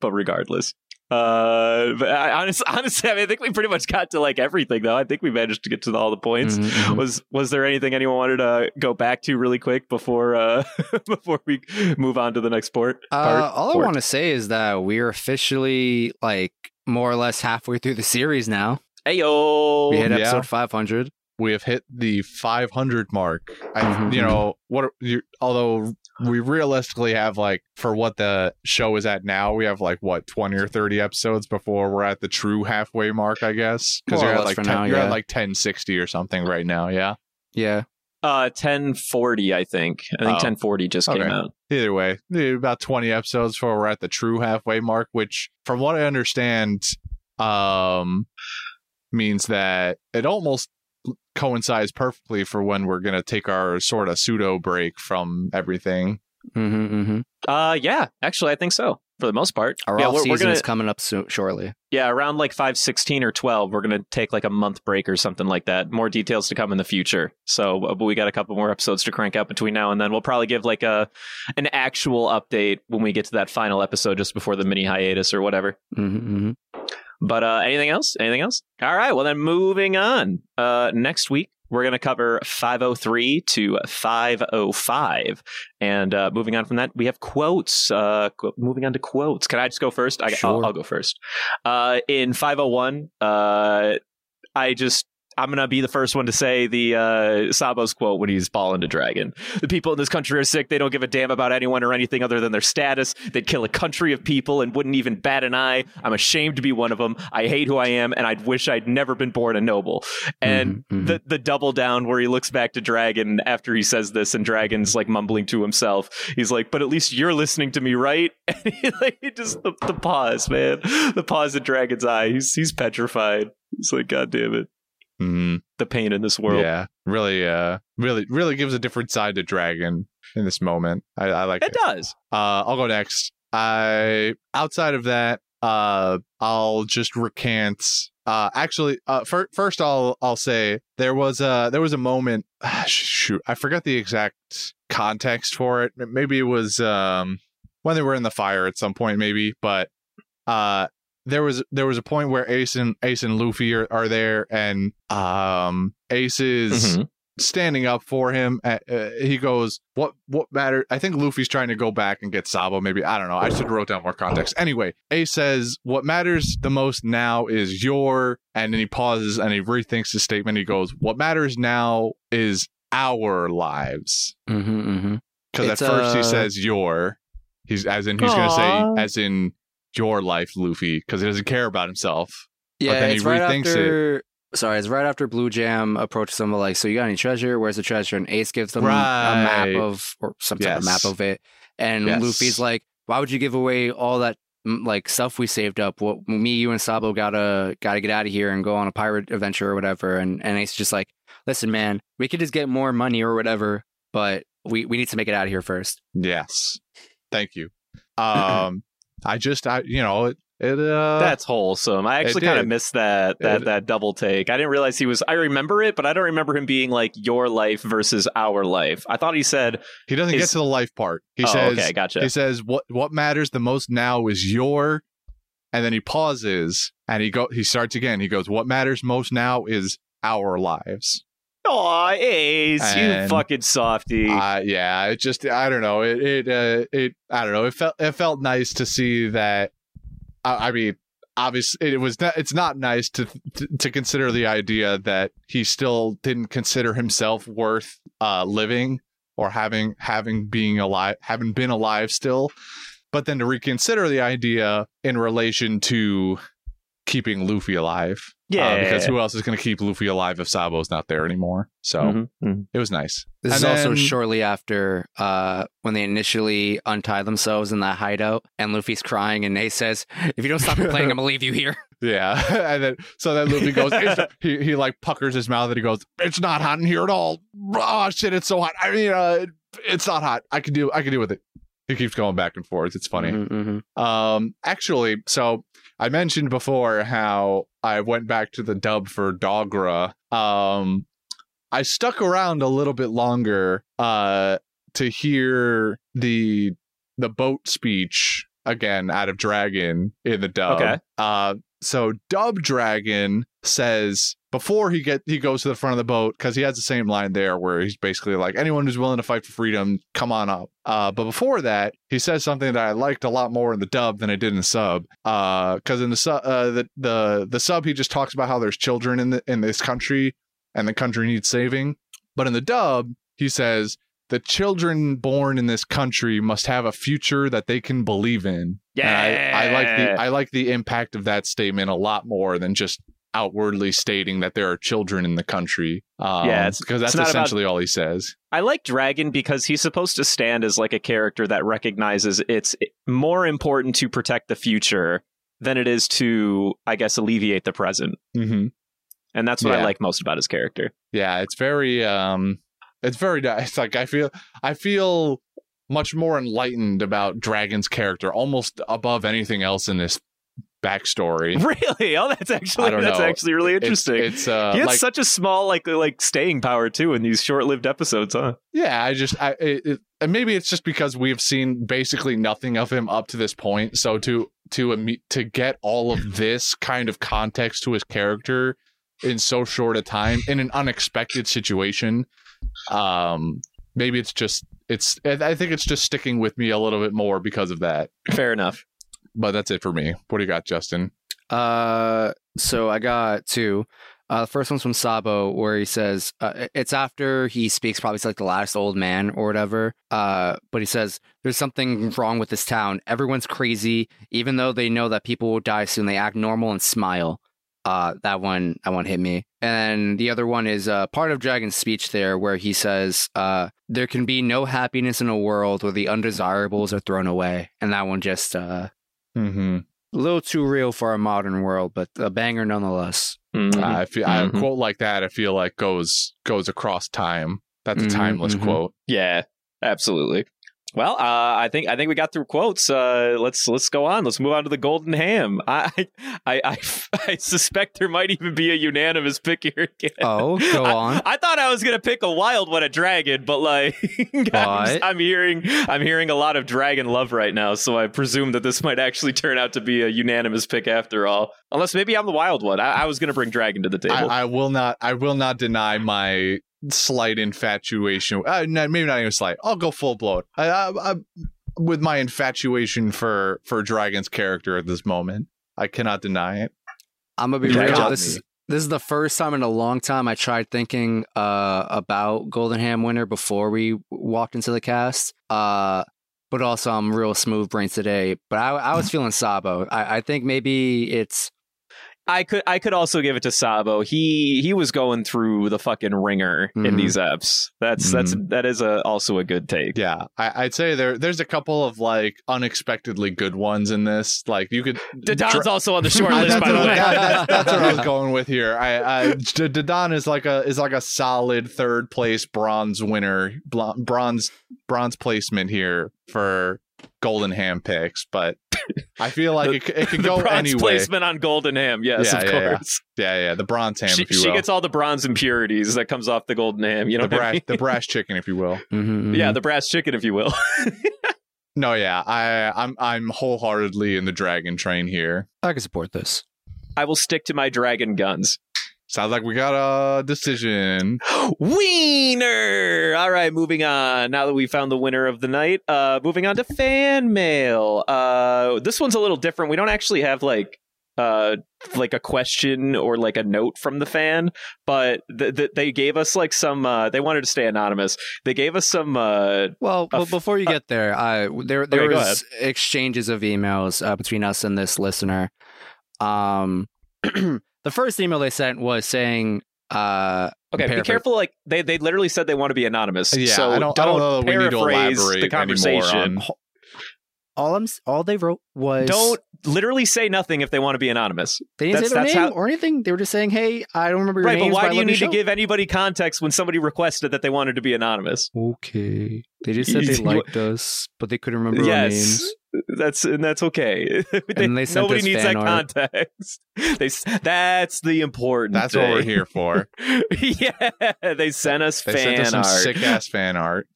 but regardless. Uh, but I, honestly, honestly, I mean, I think we pretty much got to like everything, though. I think we managed to get to all the points. Mhm, mhm. Was was there anything anyone wanted to go back to really quick before uh before we move on to the next sport? Uh, Part? all I want to say is that we're officially like more or less halfway through the series now. Ayo, We hit yeah. episode 500. we have hit the 500 mark I, Mhm, you know what you, although we realistically have like for what the show is at now we have like what 20 or 30 episodes before we're at the true halfway mark i guess because More you're at like 10, now, you're yeah. at like 1060 or something right now yeah Yeah. uh, ten forty, I think. I think Oh. ten forty just Okay. came out. either way about 20 episodes before we're at the true halfway mark which from what i understand um means that it almost coincides perfectly for when we're gonna take our sort of pseudo break from everything Mm-hmm, mm-hmm. Uh, yeah, actually, I think so for the most part. Our yeah, off we're, season we're gonna is coming up so- shortly. yeah around like five sixteen or twelve. We're gonna take like a month break or something like that. More details to come in the future. So, uh, but we got a couple more episodes to crank out between now and then. We'll probably give like a an actual update when we get to that final episode, just before the mini hiatus or whatever. Mm-hmm, mm-hmm. But uh, anything else? Anything else? All right. Well, then moving on. Uh, next week we're going to cover 503 to 505, and uh, moving on from that, we have quotes. Uh, qu- moving on to quotes. Can I just go first? I, I'll, Sure. I'll go first. Uh, in 501, uh, I just. I'm gonna be the first one to say the uh, Sabo's quote when he's balling to dragon. The people in this country are sick. They don't give a damn about anyone or anything other than their status. They'd kill a country of people and wouldn't even bat an eye. I'm ashamed to be one of them. I hate who I am, and I'd wish I'd never been born a noble. And Mhm, mhm. the the double down where he looks back to Dragon after he says this, and Dragon's like mumbling to himself. He's like, "But at least you're listening to me, right?" And he, like he just the, the pause, man, the pause in Dragon's eye. He's he's petrified. He's like, "God damn it, Mhm. the pain in this world." Yeah, really, uh, really, really gives a different side to Dragon in this moment. I, I like It it. does. Uh, I'll go next. I outside of that, uh, I'll just recant. Uh, actually, uh, fir- first I'll I'll say there was a there was a moment. ah, shoot, I forgot the exact context for it. Maybe it was um when they were in the fire at some point, maybe. But uh, there was there was a point where Ace and Ace and Luffy are, are there, and um, Ace is Mhm. standing up for him. Uh, uh, he goes, "What? What matter?" I think Luffy's trying to go back and get Sabo. Maybe I don't know. I should have wrote down more context. Anyway, Ace says, "What matters the most now is your." And then he pauses and he rethinks his statement. He goes, "What matters now is our lives." Mm-hmm, mm-hmm. Because at first he uh, says your. He's as in he's gonna say as in your life, Luffy, because he doesn't care about himself. Yeah, then he right rethinks it. Sorry, it's right after Blue Jam approaches them like, "So you got any treasure? Where's the treasure?" And Ace gives them a map of or some type of map of it, and Yes. Luffy's like, "Why would you give away all that like stuff we saved up? What me, you, and Sabo gotta gotta get out of here and go on a pirate adventure or whatever." And and Ace just like, "Listen, man, we could just get more money or whatever, but we we need to make it out of here first. Yes, thank you. Um, I just I you know it it uh That's wholesome. I actually kind of missed that that It- that double take. I didn't realize he was. I remember it, but I don't remember him being like your life versus our life. I thought he said, he doesn't get to the life part. He "Oh, says okay, gotcha." he says what what matters the most now is your and then he pauses and he go he starts again. He goes, "What matters most now is our lives." Aw, Ace, you fucking softy. Uh, yeah, it just I don't know. It it uh, it I don't know. It felt it felt nice to see that. I, I mean, obviously, it was not. It's not nice to, to to consider the idea that he still didn't consider himself worth uh living or having having being alive, having been alive still, but then to reconsider the idea in relation to keeping Luffy alive. Uh, yeah, because who else is going to keep Luffy alive if Sabo's not there anymore? So Mhm, mhm. it was nice. This is And also shortly after uh, when they initially untie themselves in that hideout, and Luffy's crying, and Ace says, "If you don't stop complaining, I'm gonna leave you here." Yeah, and then so then Luffy goes, he he like puckers his mouth and he goes, "It's not hot in here at all. Oh shit, it's so hot. I mean, uh, it's not hot. I can do I can do with it." He keeps going back and forth. It's funny. Mhm, mhm. Um, actually, so I mentioned before how I went back to the dub for Dogra. Um, I stuck around a little bit longer uh to hear the the boat speech again out of Dragon in the dub. Okay. Uh, so Dub Dragon says before he get he goes to the front of the boat because he has the same line there where he's basically like anyone who's willing to fight for freedom, come on up. Uh, but before that, he says something that I liked a lot more in the dub than I did in the sub. Uh, because in the sub, uh, the the the sub he just talks about how there's children in the in this country and the country needs saving. But in the dub, he says the children born in this country must have a future that they can believe in. And I, I like the I like the impact of that statement a lot more than just outwardly stating that there are children in the country. Um, Yeah, it's- because that's it's not about- essentially all he says. I like Dragon because he's supposed to stand as like a character that recognizes it's more important to protect the future than it is to, I guess, alleviate the present. Mm-hmm. And that's what I like most about his character. Yeah, it's very um, it's very nice. Like I feel I feel much more enlightened about Dragon's character, almost above anything else in this backstory. Really? Oh, that's actually that's know. actually really interesting. it's uh, he had like such a small like like staying power too in these short-lived episodes, huh? Yeah, I just, I, it, it, and maybe it's just because we've seen basically nothing of him up to this point. So to to to get all of this kind of context to his character in so short a time in an unexpected situation, um, maybe it's just it's. I think it's just sticking with me a little bit more because of that. Fair enough. But that's it for me. What do you got, Justin? Uh, so I got two. Uh, the first one's from Sabo, where he says uh, it's after he speaks probably to like the last old man or whatever. Uh, but he says there's something wrong with this town. Everyone's crazy, even though they know that people will die soon. They act normal and smile. Uh, that one, that one hit me. And the other one is uh, part of Dragon's speech there, where he says, uh, "There can be no happiness in a world where the undesirables are thrown away." And that one just uh, Mm-hmm. a little too real for our modern world, but a banger nonetheless. Mhm. I feel Mhm. a quote like that. I feel like goes goes across time. That's a Mhm, timeless mhm. quote. Yeah, absolutely. Well, uh, I think I think we got through quotes. Uh, let's let's go on. Let's move on to the golden ham. I I I, I suspect there might even be a unanimous pick here again. Oh, go I, on. I thought I was gonna pick a wild one, a dragon, but like I'm, I'm hearing I'm hearing a lot of dragon love right now, so I presume that this might actually turn out to be a unanimous pick after all. Unless maybe I'm the wild one. I, I was gonna bring dragon to the table. I, I will not. I will not deny my slight infatuation. Uh, no, maybe not even slight. I'll go full blown. I, I, I, with my infatuation for for Dragon's character at this moment, I cannot deny it. I'm gonna be Yeah, real. got This is this is the first time in a long time I tried thinking uh, about Golden Ham winner before we walked into the cast. Uh, but also I'm real smooth brains today. But I, I was feeling Sabo. I, I think maybe it's I could I could also give it to Sabo. He he was going through the fucking ringer in Mhm. these eps. That's that's that is a also a good take. Yeah, I, I'd say there there's a couple of like unexpectedly good ones in this. Like you could. Don's also on the short list, by the way. yeah, that's, that's what I was going with here. I, I D- Dadan is like a is like a solid third place bronze winner, bl- bronze bronze placement here for Golden Ham picks, but I feel like it, c- it could the go bronze anyway. placement on Golden Ham. Yes, Yeah, of yeah, yeah. course. Yeah, yeah, the bronze ham, She, if you she will, gets all the bronze impurities that comes off the Golden Ham. You know the what I brass mean? the brass chicken, if you will. mhm, yeah, mhm. the brass chicken, if you will. No, yeah, I I'm I'm wholeheartedly in the dragon train here. I can support this. I will stick to my dragon guns. Sounds like we got a decision. Wiener. All right, moving on. Now that we found the winner of the night, uh, moving on to fan mail. Uh, this one's a little different. We don't actually have like uh like a question or like a note from the fan but th- th- they gave us like some uh they wanted to stay anonymous they gave us some uh Well, A but f- before you get there, uh, there there Okay, was exchanges of emails uh, between us and this listener. Um, the first email they sent was saying, uh, okay be careful like they they literally said they want to be anonymous Yeah, so I don't- I don't know that we need to paraphrase the conversation. on- all I'm all they wrote was don't literally say nothing if they want to be anonymous. They didn't that's- say their name how- or anything. They were just saying, "Hey, I don't remember your right but why I do you need to give anybody context when somebody requested that they wanted to be anonymous? Okay, they just said they liked us, but they couldn't remember our names. That's and that's okay They- And they sent nobody us needs fan that art. context they that's the important That's what we're here for. yeah they sent us They fan sent us some art sick ass fan art.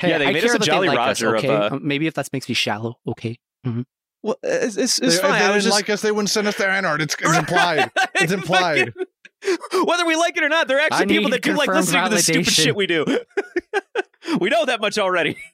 Hey, Yeah, they I made care us a Jolly like us, Roger of, okay? uh, Um, maybe if that makes me shallow, okay. well it's, it's, They- it's if fine they I didn't just like us, they wouldn't send us their fan art. It's, it's implied. It's implied. Whether we like it or not, there are actually people that do like confirmed listening to the stupid shit we do. we know that much already.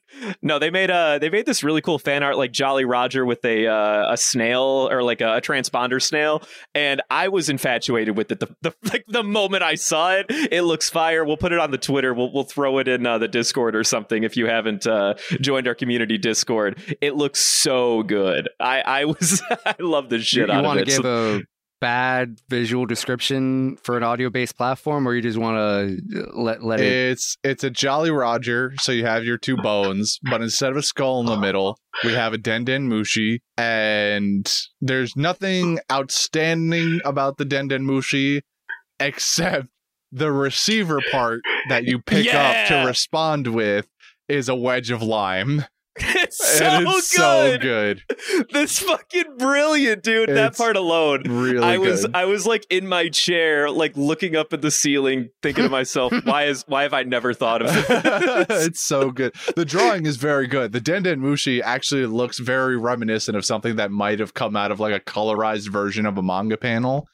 No, they made uh they made this really cool fan art like Jolly Roger with a uh, a snail or like a, transponder snail, and I was infatuated with it. The, the like the moment I saw it, it looks fire. We'll put it on the Twitter. We'll we'll throw it in uh, the Discord or something if you haven't uh, joined our community Discord. It looks so good. I I was I love the shit you out want of it. give So- a bad visual description for an audio-based platform, or you just want to uh, let let it? It's it's a Jolly Roger, so you have your two bones, but instead of a skull in the middle, we have a Denden Mushi, and there's nothing outstanding about the Denden Mushi except the receiver part that you pick up to respond with is a wedge of lime. It's so it's so good. This fucking brilliant, dude. that part alone. Really I was good. I was like in my chair, like looking up at the ceiling, thinking to myself, why is why have I never thought of this? it's so good. The drawing is very good. The Denden Mushi actually looks very reminiscent of something that might have come out of like a colorized version of a manga panel.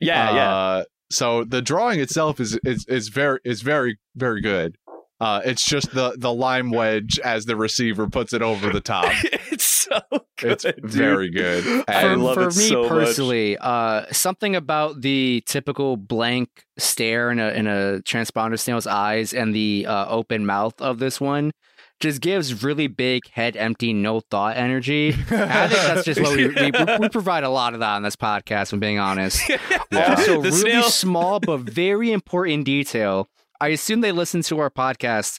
yeah, yeah. Uh, so the drawing itself is is is very is very very good. Uh, it's just the the lime wedge as the receiver puts it over the top. it's so good. It's dude. very good. for, I love for it me so much. personally, uh, something about the typical blank stare in a in a transponder snail's eyes and the uh, open mouth of this one just gives really big head empty, no thought energy. I think that's just what we, we we provide a lot of that on this podcast. If I'm being honest. Also, The really snail- small but very important detail. I assume they listen to our podcast.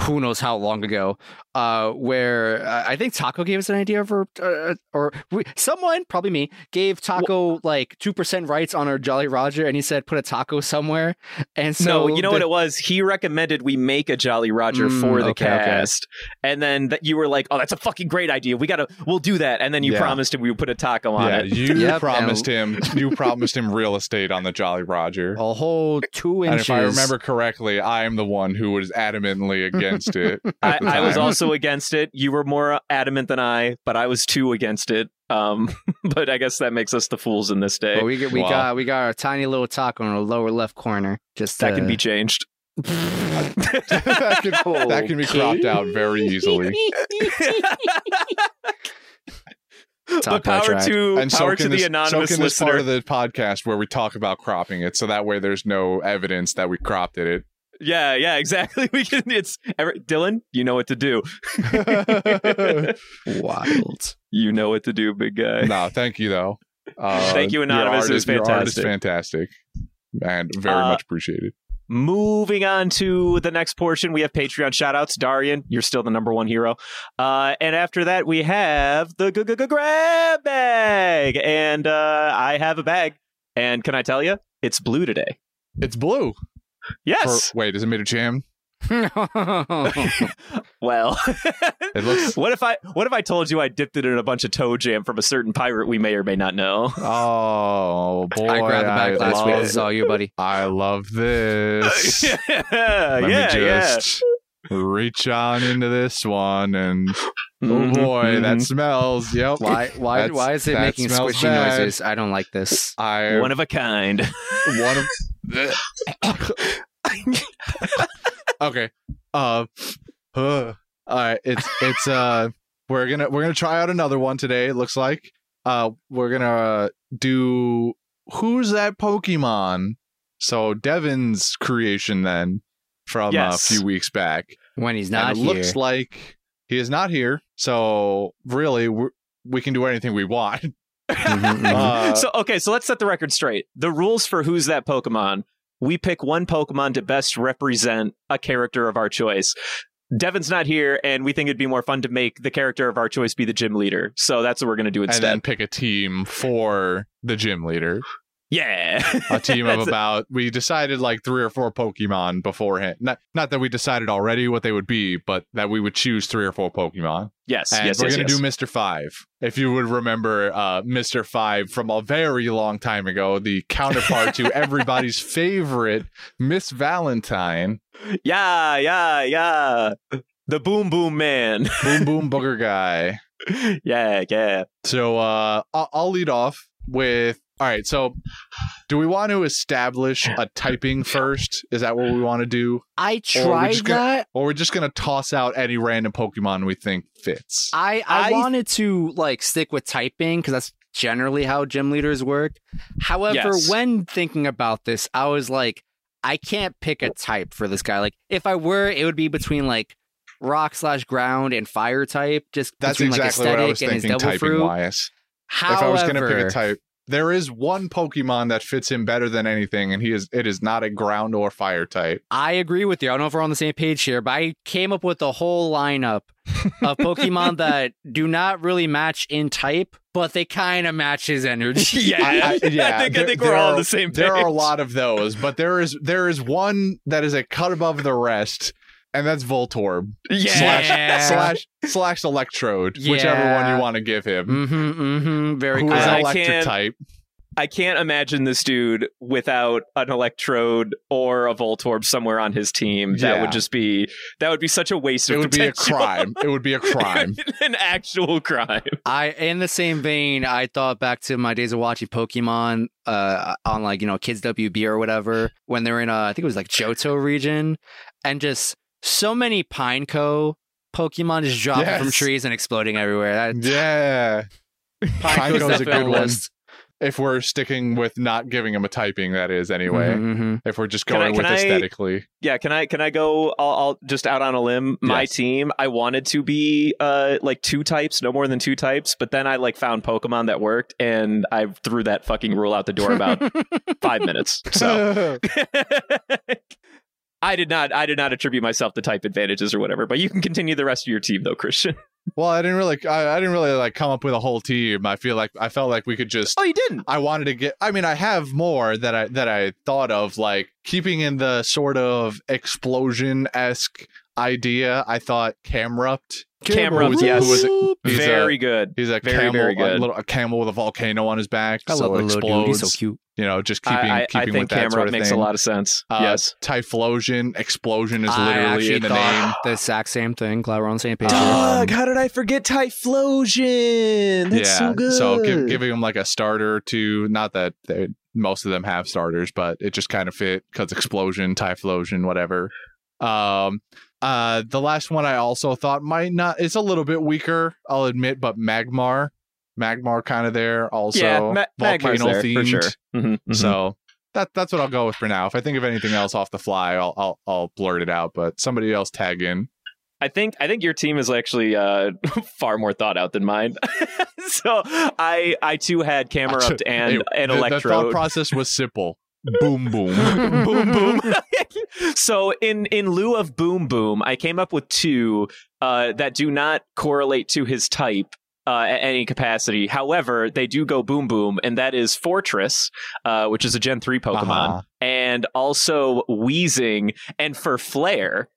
Who knows how long ago? Uh, where uh, I think Taco gave us an idea for, uh, or we, someone, probably me, gave Taco like two percent rights on our Jolly Roger, and he said put a taco somewhere. And so, no, you know the- what it was? He recommended we make a Jolly Roger Mm, for the okay, okay. cast, and then that you were like, "Oh, that's a fucking great idea. We gotta, we'll do that." And then you Yeah. promised him we would put a taco on yeah, it. you Yep, promised him you promised him real estate on the Jolly Roger. a whole two And inches. if I remember correctly, I am the one who was adamantly against it. I, I was also against it. You were more adamant than I, but I was too against it. Um, but I guess that makes us the fools in this day. But we get, we Wow. got we got our tiny little taco in the lower left corner. Just that can uh, be changed. that, can, that can be cropped out very easily. but power track. to And so power can to the this, so anonymous can this part listener. of the podcast where we talk about cropping it, so that way there's no evidence that we cropped it. Yeah, yeah, exactly. We can. It's every, Dylan. You know what to do. wild. You know what to do, big guy. no, thank you though. Uh, Thank you, your Anonymous. art It is- your art is fantastic. and very Uh, much appreciated. Moving on to the next portion, we have Patreon shoutouts. Darian, you're still the number one hero. Uh, and after that, we have the g- g- g- grab bag. And uh, I have a bag. And can I tell you, it's blue today. It's blue. Yes. Or- wait, is it made of jam? well, It looks- what if I what if I told you I dipped it in a bunch of toe jam from a certain pirate we may or may not know? Oh boy, I grabbed the bag I last week. love, This you, buddy. I love this. yeah, Let yeah, me just reach on into this one and Oh Mhm, boy, mhm. that smells. Yep. Why? Why? That's- why is it making squishy bad. noises? I don't like this. I one of a kind. one of okay. Uh, uh all right it's it's uh we're gonna we're gonna try out another one today it looks like. Uh we're gonna uh, do who's that pokemon? So devin's creation then from Yes. a few weeks back. When he's not and it here. looks like he is not here so really we're, we can do anything we want Mhm, mhm. Uh, so okay, so let's set the record straight. The rules for who's that Pokemon. We pick one Pokemon to best represent a character of our choice. Devin's not here, and we think it'd be more fun to make the character of our choice be the gym leader. So that's what we're going to do and instead. then pick a team for the gym leader yeah, a team of about we decided like three or four pokemon beforehand not not that we decided already what they would be but that we would choose three or four pokemon yes, and yes, we're yes, gonna yes. do mr five if you would remember uh mr five from a very long time ago the counterpart to everybody's favorite miss valentine yeah, yeah, yeah. The Boom Boom Man. boom boom booger guy yeah, yeah. so uh I'll, I'll lead off with all right so do we want to establish a typing first is that what we want to do I Or we're tried just gonna- that. or we're just gonna toss out any random Pokemon we think fits. I, I I- wanted to like stick with typing because that's generally how gym leaders work. However, Yes. when thinking about this, I was like, I can't pick a type for this guy. Like, if I were, it would be between like rock slash ground and fire type. Just That's between, exactly like, what I was and thinking devil typing fruit. wise. However, if I was gonna pick a type, there is one Pokemon that fits him better than anything, and he is it is not a ground or fire type. I agree with you. I don't know if we're on the same page here, but I came up with a whole lineup of Pokemon that do not really match in type, but they kind of match his energy. Yeah, I- I- yeah, I think, there- I think we're there all on the same page. There are a lot of those, but there is there is one that is a cut above the rest, and that's Voltorb Yeah. slash slash slash Electrode, whichever one you want to give him. Mm-hmm, mm-hmm. Very Who cool. is an electric type? I can't imagine this dude without an Electrode or a Voltorb somewhere on his team. That Yeah. would just be that would be such a waste It of would be a crime. It would be a crime. An actual crime. I in the same vein, I thought back to my days of watching Pokemon uh on like, you know, Kids WB or whatever, when they were in a, I think it was like Johto region, and just so many Pineco Pokemon just dropping from trees and exploding everywhere. That Yeah. Pineco's Pineco's a good on one. If we're sticking with not giving him a typing, that is anyway. Mhm, mhm. If we're just Can I- going can with I- aesthetically, Yeah, can I can I go I'll, I'll just out on a limb. My Yes. team, I wanted to be uh like two types, no more than two types, but then I like found Pokemon that worked and I threw that fucking rule out the door about 5 minutes. So I did not I did not attribute myself the type advantages or whatever, but you can continue the rest of your team though, Christian. well, I didn't really, I, I didn't really like come up with a whole team. I feel like I felt like we could just. Oh, you didn't. I wanted to get. I mean, I have more that I that I thought of, like keeping in the sort of explosion esque idea. I thought Camerupt. Camerupt, who was- yes. who was a- he's a- Very good. He's a Very, camel, very a good. little a camel with a volcano on his back, I so love it the little dude. He's explodes. so cute. You know, just keeping I, I, I keeping think with that Camerupt sort of makes thing. a lot of sense. Uh, yes. Typhlosion, explosion is literally in the name. the exact same thing. Glad we're on the same page. Dog, how did I forget Typhlosion? yeah, so good. So give, giving them like a starter to not that they, most of them have starters, but it just kind of fit because explosion, Typhlosion, whatever. Um, uh, the last one I also thought might not. It's a little bit weaker, I'll admit, but Magmar, Magmar kind of there also. yeah, Ma- volcano there, themed. for sure. Mhm, mhm. So that that's what I'll go with for now. If I think of anything else off the fly, I'll I'll, I'll blurt it out. But somebody else tag in. I think I think your team is actually uh, far more thought out than mine. so I I too had Camerupt and Hey, and the, the thought process was simple. Boom boom. boom boom. so in in lieu of boom boom, I came up with two uh, that do not correlate to his type. Uh, at any capacity. However, they do go boom boom, and that is Forretress, uh, which is a Gen 3 Pokemon, Uh-huh. and also Wheezing. And for flair,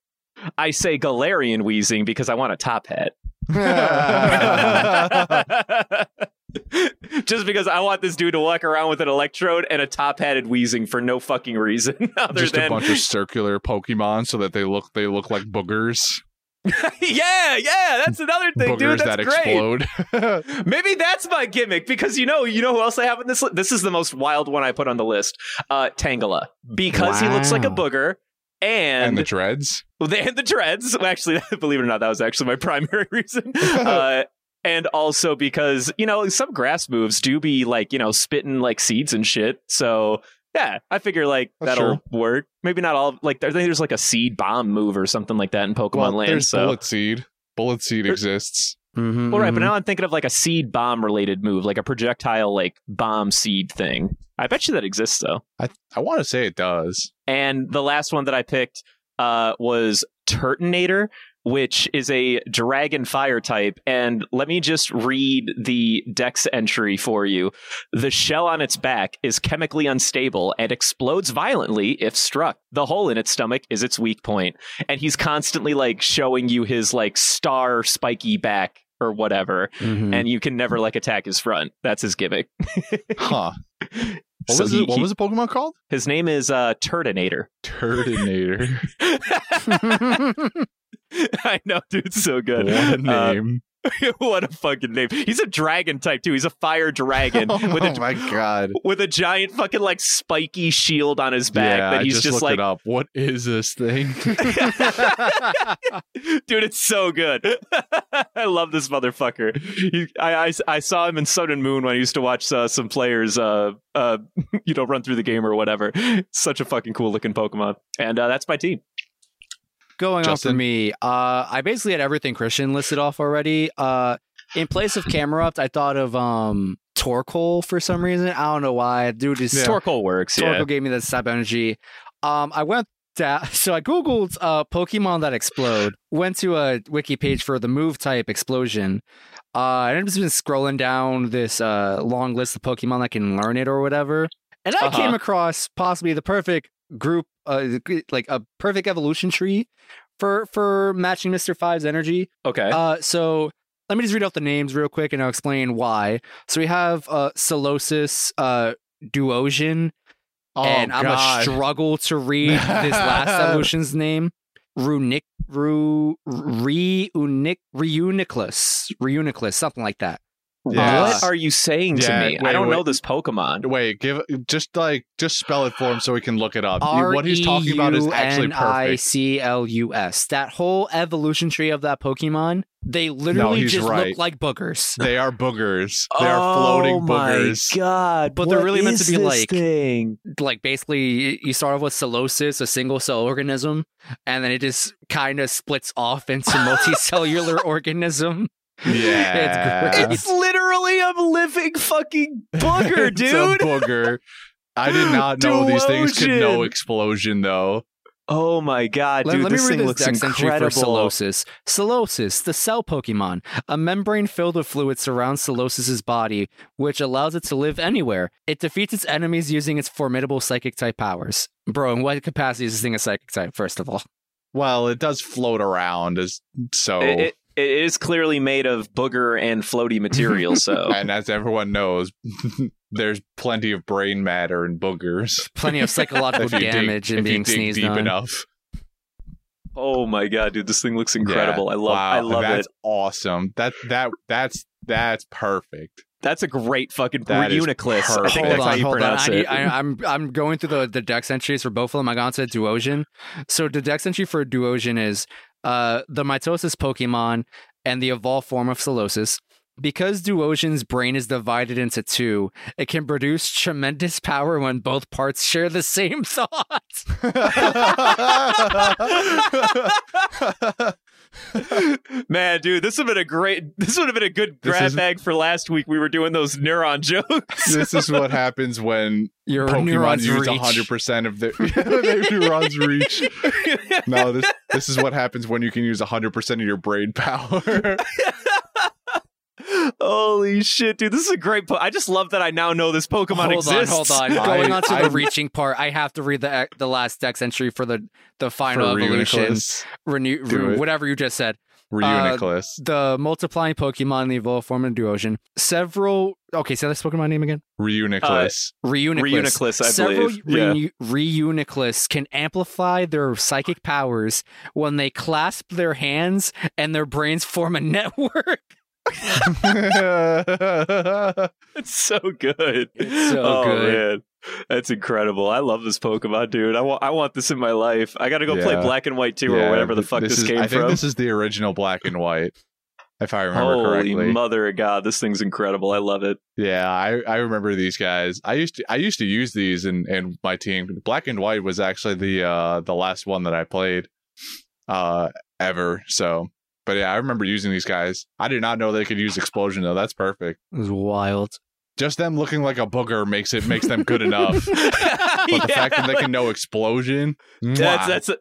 I say Galarian Wheezing because I want a top hat. Just because I want this dude to walk around with an electrode and a top hatted wheezing for no fucking reason other Just than a bunch of circular Pokemon so that they look they look like boogers. yeah, yeah, that's another thing, dude. That's that great. Maybe that's my gimmick because you know, you know who else I have in this. Li- this is the most wild one I put on the list. Uh, Tangela, because he looks like a booger, and, and the dreads. well, they had the dreads. Well, Actually, believe it or not, that was actually my primary reason. Uh, and also because you know some grass moves do be like you know spitting like seeds and shit. So yeah, I figure like That's that'll work. Maybe not all. Like I think there's like a seed bomb move or something like that in Pokemon Well, Land. there's So bullet seed. Bullet seed There- exists. Mhm, well, right, but mhm. now I'm thinking of like a seed bomb related move, like a projectile like bomb seed thing. I bet you that exists though. I I want to say it does. And the last one that I picked uh, was Turtonator, which is a dragon fire type. And let me just read the dex entry for you. The shell on its back is chemically unstable and explodes violently if struck. The hole in its stomach is its weak point. And he's constantly like showing you his like star spiky back or whatever. Mhm. And you can never like attack his front. That's his gimmick. Huh. What So was he- it? What he- was the Pokemon called? His name is uh, Turtonator. Turdinator. I know, dude. So good. what a Uh, name. what a fucking name. He's a dragon type too. He's a fire dragon oh with a my god. with a giant fucking like spiky shield on his back yeah, that he's I just, just, like up. What is this thing? Dude, it's so good. I love this motherfucker. He, I, I, I saw him in Sun and Moon when I used to watch uh, some players, uh, uh, you know, run through the game or whatever. Such a fucking cool looking Pokemon, and uh, that's my team. Going on for me, uh, I basically had everything Christian listed off already. Uh, in place of Camerupt, I thought of um Torkoal for some reason. I don't know why. Dude is Yeah. Torkoal works. Torkoal Yeah. gave me type of energy. Um, I went down, so I googled uh Pokemon that explode. Went to a wiki page for the move type explosion. Uh, and I've just been scrolling down this uh long list of Pokemon that can learn it or whatever, and I Uh-huh. came across possibly the perfect group, uh, like a perfect evolution tree for for matching Mister Five's energy. Okay. Uh, so let me just read out the names real quick and I'll explain why. So we have uh, Solosis, uh, Duosion, Oh and I'm gonna struggle to read this last evolution's name. Runic, Ru, Reunic, Reuniclus, Reuniclus, something like that. Yeah. What are you saying to Yeah, me? I don't know this Pokemon. Wait, give just like just spell it for him so we can look it up. what he's talking about is actually perfect. R-E-U-N-I-C-L-U-S. That whole evolution tree of that Pokemon, they literally he's just right. look like boogers. They are boogers. They are floating boogers. Oh my god! But they're really meant to be like- thing? like basically you start off with Solosis, a single cell organism, and then it just kind of splits off into multicellular organism. Yeah. It's. It's literally a living fucking booger, It's a dude. booger. I did not know these things could know explosion though. oh my god, dude! let me this read thing this looks dex for incredible. Solosis. Solosis, the cell Pokemon. A membrane filled with fluid surrounds Solosis's body, which allows it to live anywhere. It defeats its enemies using its formidable psychic type powers. Bro, in what capacity is this thing a psychic type, first of all? Well, it does float around as so It, it- it is clearly made of booger and floaty material, so and as everyone knows, there's plenty of brain matter in boogers. Plenty of psychological If you dig- damage and being sneezed deep on. enough. oh my god, dude, this thing looks incredible. Yeah. I love, Wow, I love that's it. awesome. That that that's that's perfect. That's a great fucking That is Reuniclus. I perfect. think hold that's on, how you hold on. pronounce I it. need, I, I'm I'm going through the the dex entries for both of them. I got into Duosion. So the dex entry for Duosion is uh the mitosis Pokemon and the evolved form of Solosis. Because Duosion's brain is divided into two, it can produce tremendous power when both parts share the same thoughts. Man, dude, this would have been a great. This would have been a good This grab is- bag for last week. We were doing those neuron jokes. this is what happens when Your Pokemon neurons use reach. 100% of their, their neurons reach. No, this this is what happens when you can use 100% of your brain power. Holy shit, dude! This is a great. Po- I just love that I now know this Pokemon hold exists. on, hold on. Going on to I- the reaching part, I have to read the the last dex entry for the the final For evolution. Reuniclus. renew, re- whatever you just said. Uh, Reuniclus. The multiplying Pokemon in the evolved form of Duosion. Several. Okay, say this Pokemon name again. Reuniclus. Uh, Reuniclus. Reuniclus, I Several believe. Yeah. Reu- Reuniclus can amplify their psychic powers when they clasp their hands and their brains form a network. It's so good. It's so oh, good. man. That's incredible. I love this Pokemon, dude. I want I want this in my life. I gotta go play Black and White 2 or whatever the fuck this, is, came I think from. this is the original black and white, if I remember Holy correctly. mother of God, this thing's incredible. I love it. Yeah, I, I remember these guys. I used to I used to use these in, in my team. Black and white was actually the uh the last one that I played uh ever. So but yeah, I remember using these guys. I did not know they could use explosion though. That's perfect. It was wild. Just them looking like a booger makes it makes them good enough. But the fact that they can know explosion, mwah, that's that's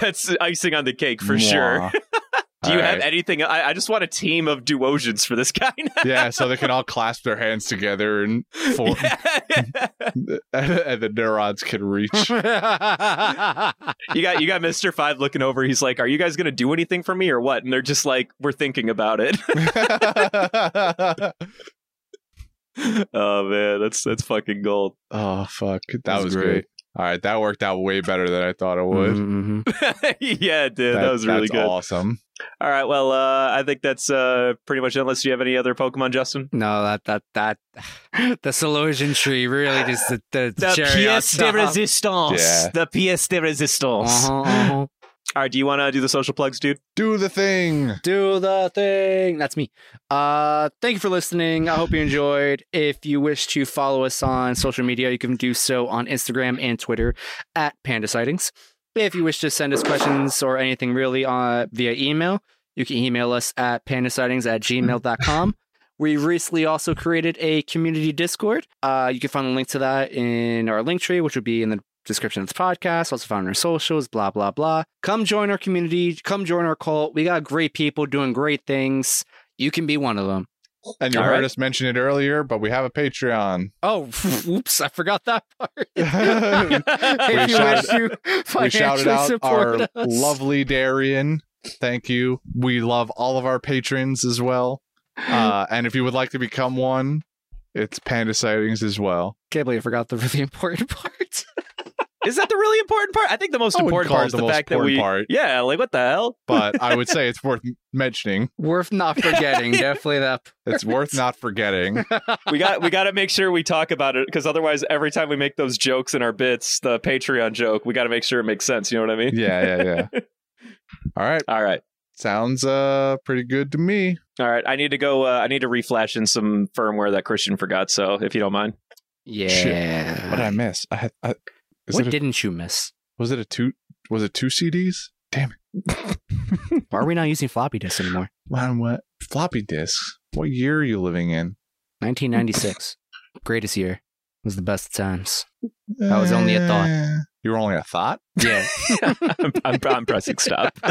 that's icing on the cake for sure. Mwah. Do you All have right. anything? I, I just want a team of Duosions for this guy. now. yeah, so they can all clasp their hands together and form, and the neurons can reach. you got you got Mister Five looking over. He's like, "Are you guys gonna do anything for me or what?" And they're just like, "We're thinking about it." oh man, that's that's fucking gold. oh fuck, that That's was great. great. All right, that worked out way better than I thought it would. Mhm, mhm. yeah, dude, that, was really that's good. Awesome. All right, well, uh, I think that's uh, pretty much it. Unless you have any other Pokemon, Justin. No, that that that the Solution Tree really just the, the, The cherry on pièce de résistance. Yeah. The pièce de résistance. Uh-huh, uh-huh. All right, do you want to do the social plugs, dude? Do the thing. Do the thing. That's me. Uh, thank you for listening. I hope you enjoyed. If you wish to follow us on social media, you can do so on Instagram and Twitter at Panda Sightings. If you wish to send us questions or anything really uh, via email, you can email us at pandasightings at gmail.com. We recently also created a community Discord. Uh, you can find the link to that in our link tree, which would be in the description of this podcast. Also found on our socials, blah, blah, blah. Come join our community. Come join our cult. We got great people doing great things. You can be one of them. And you All heard right. us mention it earlier, but we have a Patreon. Oh, oops, I forgot that part. We if you wish we shouted out support our us. lovely Darian. Thank you. We love all of our patrons as well. Uh, and if you would like to become one, it's Panda Sightings as well. Can't believe I forgot the really important part. Is that the really important part? I think the most I wouldn't important call part it is the the, most fact that important we. part. Yeah, like what the hell? But I would say it's worth mentioning. Worth not forgetting. Definitely that. It's worth not forgetting. we got we got to make sure we talk about it because otherwise, every time we make those jokes in our bits, the Patreon joke, we got to make sure it makes sense. You know what I mean? Yeah, yeah, yeah. All right. All right. Sounds uh pretty good to me. All right, I need to go. Uh, I need to reflash in some firmware that Christian forgot. So, if you don't mind, Yeah. What did I miss? I had I, is What a, didn't you miss? was it a two was it two CDs? Damn it. Why are we not using floppy disks anymore? Man, what floppy disks? What year are you living in? 1996. Greatest year. was the best of times. That was only a thought. Eh, You were only a thought? Yeah. I'm, I'm, I'm pressing stop.